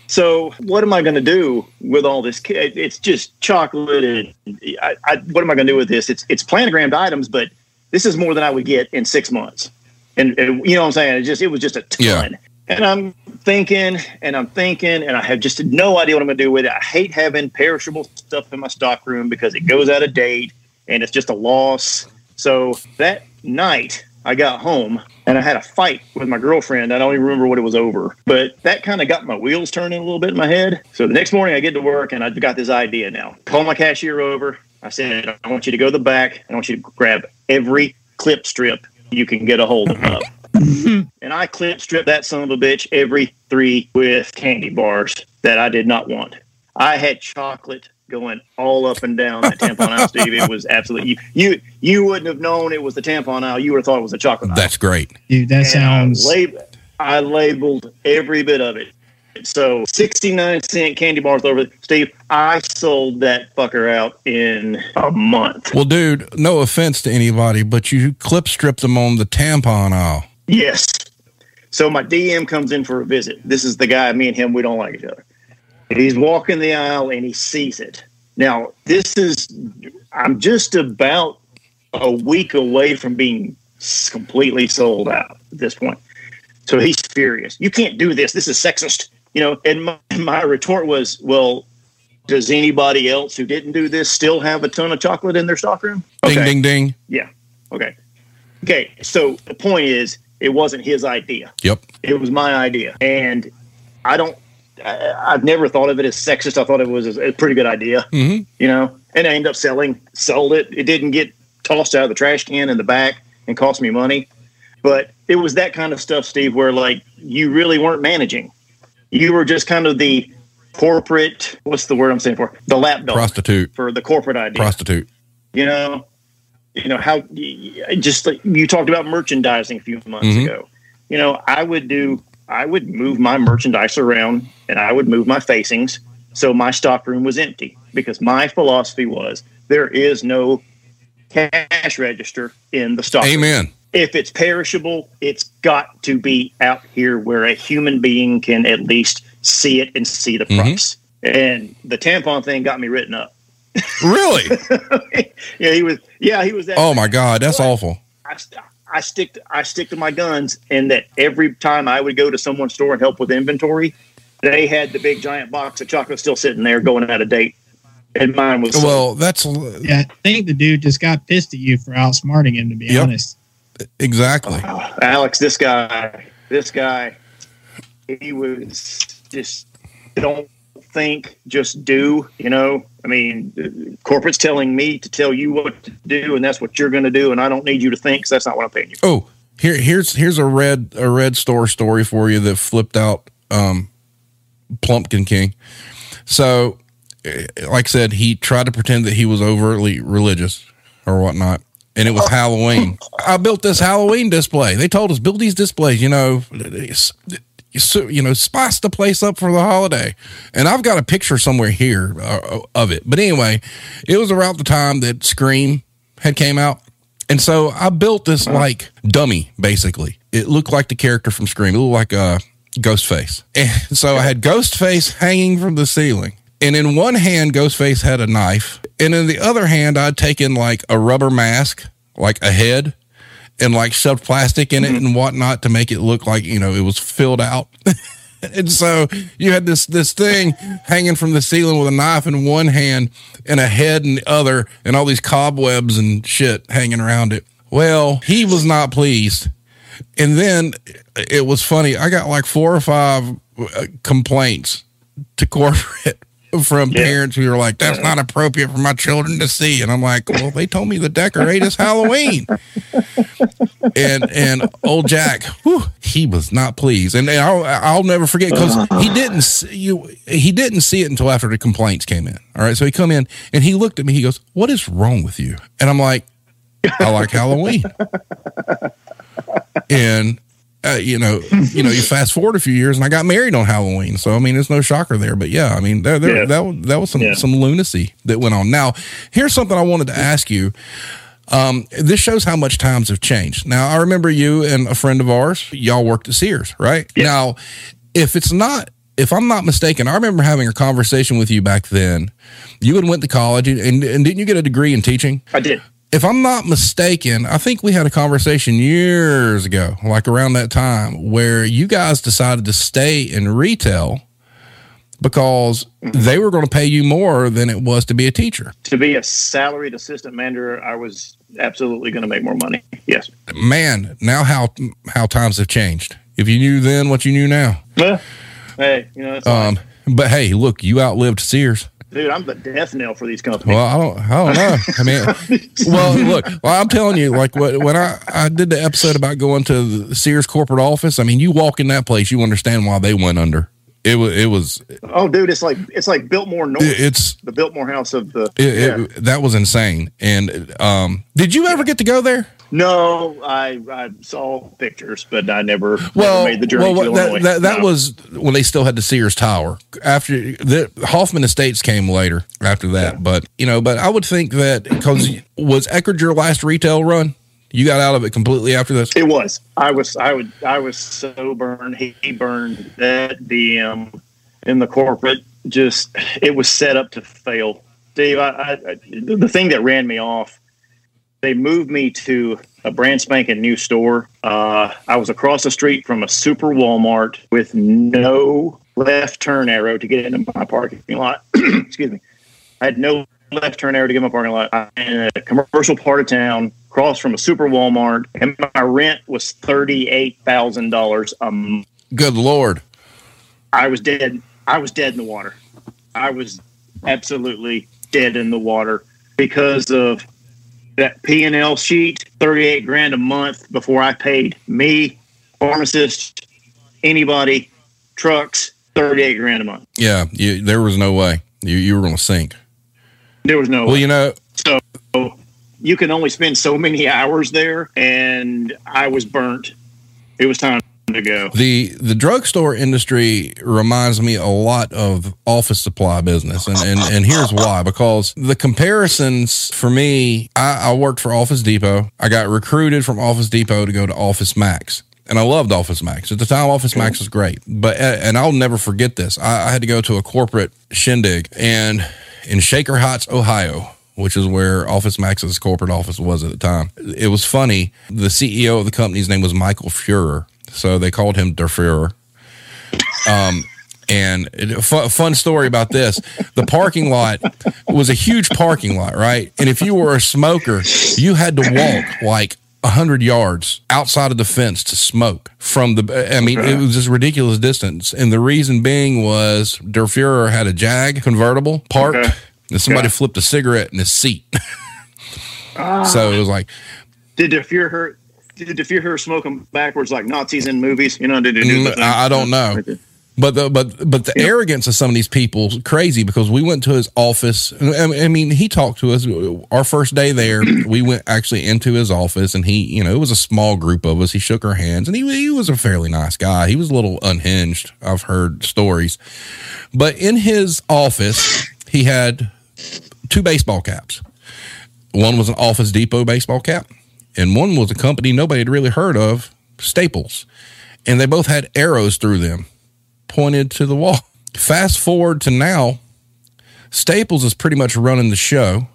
So what am I going to do with all this? It's just chocolate, and I, I, what am I going to do with this? It's it's planogrammed items, but this is more than I would get in six months. And, and you know what I'm saying? It just it was just a ton. Yeah. And I'm thinking and I'm thinking, and I have just no idea what I'm going to do with it. I hate having perishable stuff in my stock room because it goes out of date and it's just a loss. So that night, I got home and I had a fight with my girlfriend. I don't even remember what it was over, but that kind of got my wheels turning a little bit in my head. So the next morning, I get to work and I've got this idea now. Call my cashier over. I said, I want you to go to the back. I want you to grab every clip strip you can get a hold of. and I clip stripped that son of a bitch every three with candy bars that I did not want. I had chocolate going all up and down that tampon aisle, Steve. It was absolutely you, you. You wouldn't have known it was the tampon aisle. You would have thought it was a chocolate aisle. That's great. Dude, that And sounds. I, lab- I labeled every bit of it. So sixty nine cent candy bars over. There. Steve, I sold that fucker out in a month. Well, dude, no offense to anybody, but you clip stripped them on the tampon aisle. Yes. So my DM comes in for a visit. This is the guy. Me and him, we don't like each other. He's walking the aisle and he sees it. Now this is. I'm just about a week away from being completely sold out at this point. So he's furious. You can't do this. This is sexist. You know, and my, my retort was, well, does anybody else who didn't do this still have a ton of chocolate in their stockroom? Ding, ding, ding. Yeah. Okay. Okay. So the point is, it wasn't his idea. Yep. It was my idea, and I don't. I, I've never thought of it as sexist. I thought it was a, pretty good idea. Mhm. You know, and I ended up selling, sold it. It didn't get tossed out of the trash can in the back and cost me money, but it was that kind of stuff, Steve, where like you really weren't managing. You were just kind of the corporate. What's the word I'm saying for the lap dog Prostitute. for the corporate idea Prostitute. you know you know how just like you talked about merchandising a few months Mhm. ago you know i would do i would move my merchandise around and i would move my facings so my stock room was empty because my philosophy was there is no cash register in the stock room. Amen. if it's perishable it's got to be out here where a human being can at least see it and see the Mhm. price and the tampon thing got me written up Really? yeah, he was. Yeah, he was. That Oh my God, that's awful. I, I stick. To, I stick to my guns, and that every time I would go to someone's store and help with inventory, they had the big giant box of chocolate still sitting there, going out of date, and mine was. sold. Well, that's Yeah, I think the dude just got pissed at you for outsmarting him. To be Yep. honest, exactly. Uh, Alex, this guy, this guy, he was just don't think, just do. You know, I mean, corporate's telling me to tell you what to do, and that's what you're going to do, and I don't need you to think, 'cause that's not what I'm paying you. for. Oh, here here's here's a red a red store story for you that flipped out um Plumpkin King. So eh, like I said, he tried to pretend that he was overtly religious or whatnot. And it was Halloween. I built this Halloween display. They told us build these displays, you know, you know, spice the place up for the holiday. And I've got a picture somewhere here uh, of it. But anyway, it was around the time that Scream had came out. And so I built this like dummy, basically. It looked like the character from Scream. It looked like a Ghostface. And so I had Ghostface hanging from the ceiling. And in one hand, Ghostface had a knife. And in the other hand, I'd taken like a rubber mask, like a head, and like shoved plastic in it and whatnot to make it look like, you know, it was filled out. and so you had this this thing hanging from the ceiling with a knife in one hand and a head in the other and all these cobwebs and shit hanging around it. Well, he was not pleased. And then it was funny. I got like four or five uh, complaints to corporate from Yeah. parents who are like, "That's uh-huh. not appropriate for my children to see." And I'm like, "Well, they told me to decorate is Halloween." and and old Jack, whew, he was not pleased, and I'll, I'll never forget because uh-huh. he didn't see, you he didn't see it until after the complaints came in. All right, so he come in and he looked at me. He goes, "What is wrong with you?" And I'm like, "I like Halloween." and uh, you know, you know, you fast forward a few years, and I got married on Halloween, so I mean, it's no shocker there. But yeah, I mean, there, there, Yeah. that was that was some Yeah. some lunacy that went on. Now, here's something I wanted to ask you. Um, this shows how much times have changed. Now, I remember you and a friend of ours, y'all worked at Sears, right? Yeah. Now, if it's not, if I'm not mistaken, I remember having a conversation with you back then. You had went to college, and, and didn't you get a degree in teaching? I did. If I'm not mistaken, I think we had a conversation years ago, like around that time, where you guys decided to stay in retail because they were going to pay you more than it was to be a teacher. To be a salaried assistant manager, I was absolutely going to make more money. Yes. Man, now how how times have changed. If you knew then what you knew now. Well, hey, you know, Um, but hey, look, you outlived Sears. Dude, I'm the death knell for these companies. Well, I don't, I don't know. I mean, well, look, well, I'm telling you, like what, when I, I did the episode about going to the Sears corporate office, I mean, you walk in that place, you understand why they went under. It was, it was, oh, dude, it's like it's like Biltmore North, it's, the Biltmore House of the. it, yeah. it, that was insane. And, um, did you ever get to go there? No, I I saw pictures, but I never, Well, never made the journey well, to that, Illinois. that, that No. was when they still had the Sears Tower. After the Hoffman Estates came later after that, but you know, but I would think that because was Eckerd your last retail run? You got out of it completely after this. It was. I was. I would. I was so burned. He, he burned that DM in the corporate. Just it was set up to fail. Steve, I, I, I the thing that ran me off. They moved me to a brand spanking new store. Uh, I was across the street from a super Walmart with no left turn arrow to get into my parking lot. Excuse me. I had no left turn arrow to get my parking lot. I'm in a commercial part of town, across from a super Walmart, and my rent was thirty eight thousand dollars a month. Good Lord. I was dead. I was dead in the water. I was absolutely dead in the water because of that P and L sheet. Thirty eight grand a month before I paid me, pharmacist, anybody, trucks. Thirty eight grand a month. Yeah, you, there was no way you, you were going to sink. There was no. Well, you know, so you can only spend so many hours there, and I was burnt. It was time to go. the the drugstore industry reminds me a lot of office supply business, and and, and here's why: because the comparisons for me, I, I worked for Office Depot. I got recruited from Office Depot to go to Office Max. And I loved Office Max. At the time, Office Max was great. But, uh, and I'll never forget this. I, I had to go to a corporate shindig and in Shaker Heights, Ohio, which is where Office Max's corporate office was at the time. It was funny. The CEO of the company's name was Michael Feuer. So they called him Der Fuhrer. Um, and it, fun, fun story about this the parking lot was a huge parking lot, right? And if you were a smoker, you had to walk like 100 yards outside of the fence to smoke from the i mean it was this ridiculous distance and the reason being was der fuhrer had a jag convertible parked Okay. and somebody flipped a cigarette in his seat so it was like Did the fear the fear her smoke them backwards like Nazis in movies? You know, do? Mm. I, I don't know. But the but but the Yeah. arrogance of some of these people is crazy because we went to his office. I I mean, he talked to us. Our first day there, we went actually into his office, and he, you know, it was a small group of us. He shook our hands, and he he was a fairly nice guy. He was a little unhinged. I've heard stories, but in his office, he had two baseball caps. One was an Office Depot baseball cap, and one was a company nobody had really heard of, Staples, and they both had arrows through them pointed to the wall. Fast forward to now, Staples is pretty much running the show.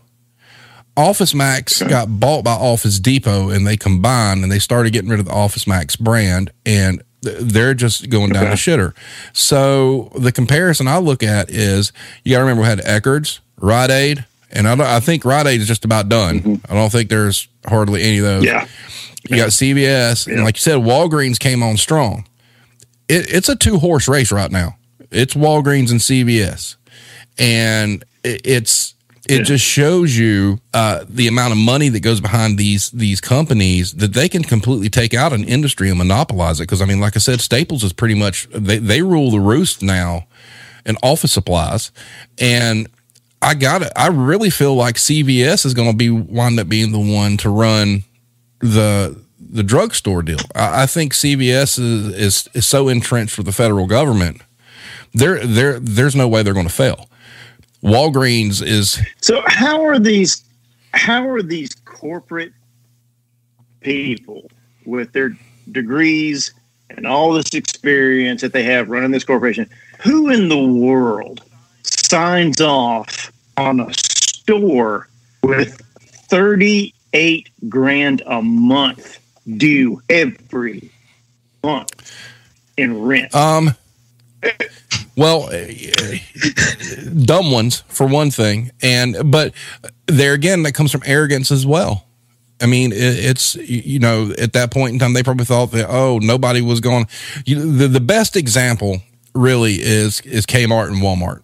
Office Max got bought by Office Depot and they combined and they started getting rid of the Office Max brand and they're just going down the shitter. So the comparison I look at is you got to remember we had Eckerd's, Rite Aid, and I, don't, I think Rite Aid is just about done. I don't think there's hardly any of those. Yeah. You got CVS, and like you said, Walgreens came on strong. It, it's a two horse race right now. It's Walgreens and CVS, and it, it's it Yeah. just shows you uh, the amount of money that goes behind these these companies that they can completely take out an industry and monopolize it. Because I mean, like I said, Staples is pretty much they they rule the roost now in office supplies, and I got it. I really feel like CVS is going to be wind up being the one to run the the drugstore deal. I, I think CVS is, is is so entrenched with the federal government. There, there, there's no way they're going to fail. Walgreens is So how are these? How are these corporate people with their degrees and all this experience that they have running this corporation? Who in the world signs off on a store with thirty eight grand a month due every month in rent. Um, well, eh, dumb ones for one thing, and but there again, that comes from arrogance as well. I mean, it's you know at that point in time they probably thought that oh nobody was going. You, the the best example really is is Kmart and Walmart.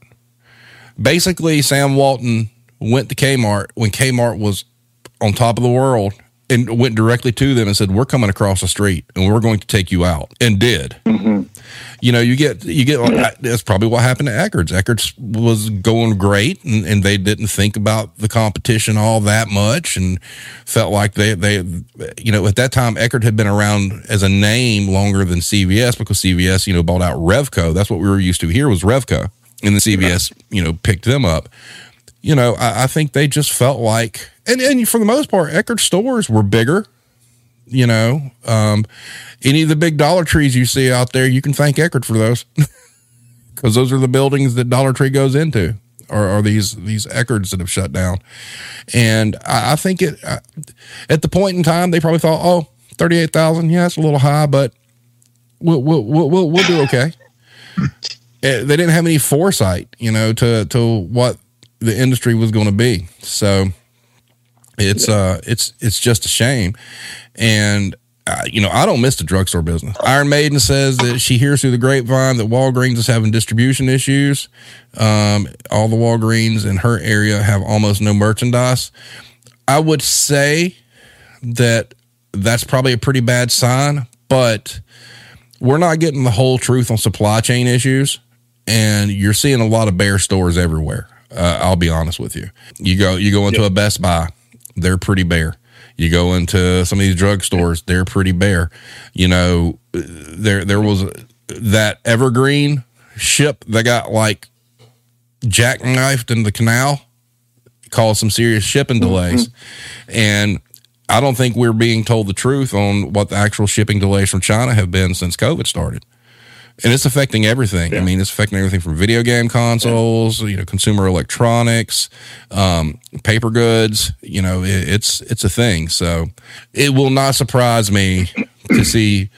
Basically, Sam Walton went to Kmart when Kmart was on top of the world and went directly to them and said, "We're coming across the street and we're going to take you out," and did. Mm-hmm. You know, you get you get like, that's probably what happened to Eckerd's. Eckerd's was going great, and, and they didn't think about the competition all that much, and felt like they they you know at that time Eckerd had been around as a name longer than CVS because CVS you know bought out Revco. That's what we were used to here was Revco, and the CVS, you know picked them up. You know, I, I think they just felt like, and and for the most part, Eckerd stores were bigger you know um, any of the big dollar trees you see out there you can thank eckerd for those because those are the buildings that dollar tree goes into or, or these these eckerds that have shut down and i, I think it uh, at the point in time they probably thought oh 38000 yeah it's a little high but we'll we'll, we'll, we'll do okay Eh, they didn't have any foresight you know to to what the industry was going to be. So it's uh it's it's just a shame. And uh, you know i don't miss the drugstore business. Iron maiden says that she hears through the grapevine that walgreens is having distribution issues. Um all the walgreens in her area have almost no merchandise. I would say that that's probably a pretty bad sign but we're not getting the whole truth on supply chain issues and you're seeing a lot of bare stores everywhere. Uh, i'll be honest with you. You go you go into a best buy they're pretty bare. You go into some of these drugstores, they're pretty bare. You know, there there was that Evergreen ship that got like jackknifed in the canal, caused some serious shipping delays, and I don't think we're being told the truth on what the actual shipping delays from China have been since COVID started and it's affecting everything. Yeah. I mean, it's affecting everything from video game consoles, you know, consumer electronics, um, paper goods. You know, it, it's it's a thing. So it will not surprise me to see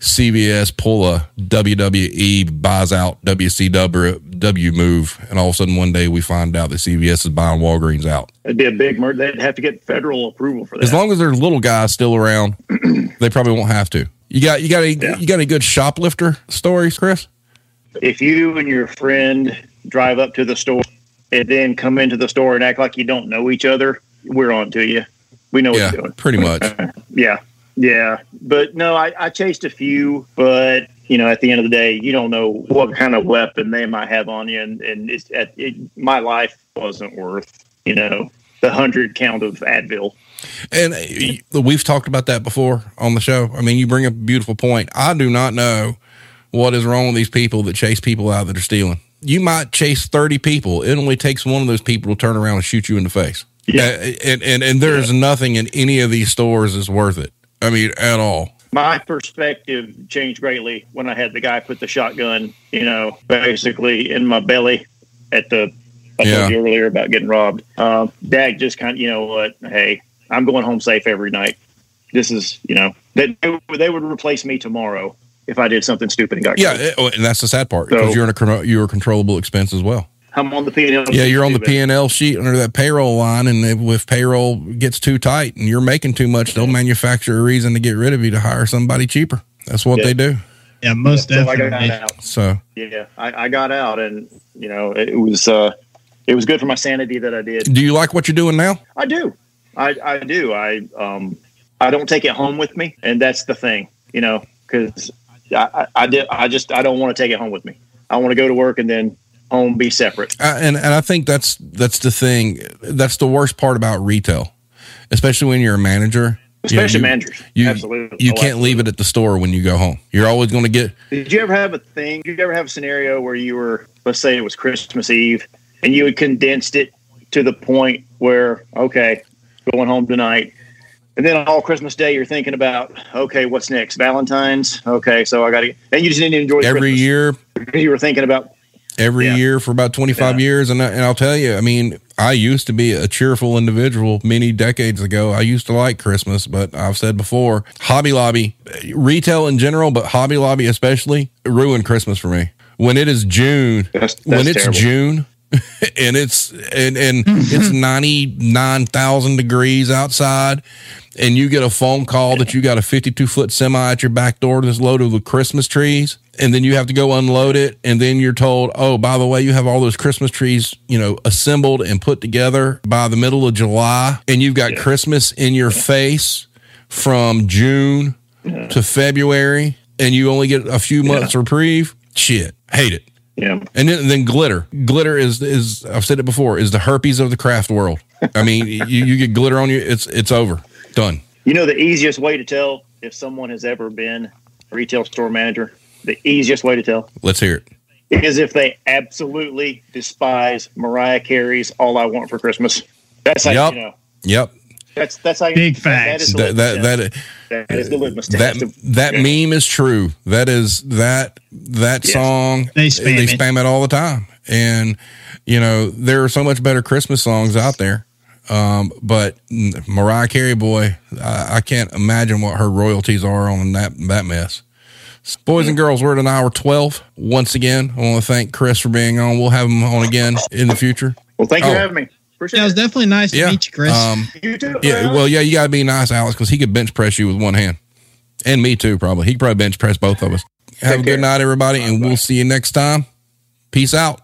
CVS pull a WWE buys out WCW move, and all of a sudden one day we find out that CVS is buying Walgreens out. It'd be a big merger. They'd have to get federal approval for that. As long as there's little guys still around, they probably won't have to. You got you got any Yeah. you got any good shoplifter stories, Chris? if you and your friend drive up to the store and then come into the store and act like you don't know each other, we're on to you. We know what you're doing. pretty much. Yeah. Yeah. But no, I, I chased a few, but you know, at the end of the day, you don't know what kind of weapon they might have on you. And, and it's at it, my life wasn't worth, you know, the hundred count of Advil. And uh, we've talked about that before on the show. I mean, you bring up a beautiful point. I do not know what is wrong with these people that chase people out that are stealing. You might chase 30 people. It only takes one of those people to turn around and shoot you in the face. Yeah. Uh, And, and, and there's nothing in any of these stores is worth it. I mean, at all. my perspective changed greatly when I had the guy put the shotgun, you know, basically in my belly at the. I Yeah. told you earlier about getting robbed. Um, Dag just kind of, you know what? Hey, I'm going home safe every night. This is, you know, they they would replace me tomorrow if I did something stupid and got Yeah. caught. it- oh, and that's the sad part because So- you're in a, you're a controllable expense as well. I'm on the P&L. Yeah, you're on the Stupid. P and L sheet under that payroll line, and if, if payroll gets too tight and you're making too much, they'll manufacture a reason to get rid of you to hire somebody cheaper. That's what Yeah. they do. Yeah, most So I got definitely. out. So Yeah, I, I got out, and you know, it was uh, it was good for my sanity that I did. Do you like what you're doing now? I do. I, I do. I um I don't take it home with me, and that's the thing, you know, because I, I I did I just I don't want to take it home with me. I want to go to work and then home be separate. Uh, and and I think that's that's the thing. That's the worst part about retail, especially when you're a manager. Especially you, managers. You, absolutely. You Oh, can't leave it at the store when you go home. You're always going to get. Did you ever have a thing? Did you ever have a scenario where you were, let's say it was Christmas Eve, and you had condensed it to the point where, okay, going home tonight, and then all Christmas Day you're thinking about, okay, what's next? Valentine's. Okay, so I got to, and you just didn't enjoy Every Christmas year, you were thinking about every Yeah. year for about 25 Yeah. years. And, I, and I'll tell you, I mean, I used to be a cheerful individual many decades ago. I used to like Christmas, but I've said before, Hobby Lobby, retail in general, but Hobby Lobby especially, ruined Christmas for me. When it is June, That's, that's when it's terrible. June and it's and and it's 99,000 degrees outside and you get a phone call that you got a 52 foot semi at your back door that's loaded with Christmas trees and then you have to go unload it and then you're told, "Oh, by the way, you have all those Christmas trees, you know, assembled and put together by the middle of July and you've got Christmas in your face from June to February and you only get a few months reprieve." Shit, hate it. Yeah. And then, then glitter. Glitter is is I've said it before is the herpes of the craft world. I mean, you, you get glitter on you, it's it's over, done. You know the easiest way to tell if someone has ever been a retail store manager? The easiest way to tell Let's hear it. is if they absolutely despise Mariah Carey's "All I Want for Christmas." That's how Yep. you know. Yep. That's that's how Big that- facts. That is That that that that is the litmus that test. that meme is true. That is that that Yes. song. They spam they it. spam it all the time, and you know there are so much better Christmas songs out there. Um, but Mariah Carey, boy, I, I can't imagine what her royalties are on that that mess. Boys and girls, we're at an hour twelve. Once again, I want to thank Chris for being on. We'll have him on again in the future. Well, thank you Oh. for having me. Appreciate Yeah, it was definitely nice to Yeah. meet you, Chris. Um, You too. yeah. Well, yeah, you got to be nice, Alex, because he could bench press you with one hand, and me too. Probably he could probably bench press both of us. Have a good care. night, everybody, and we'll see you next time. Peace out.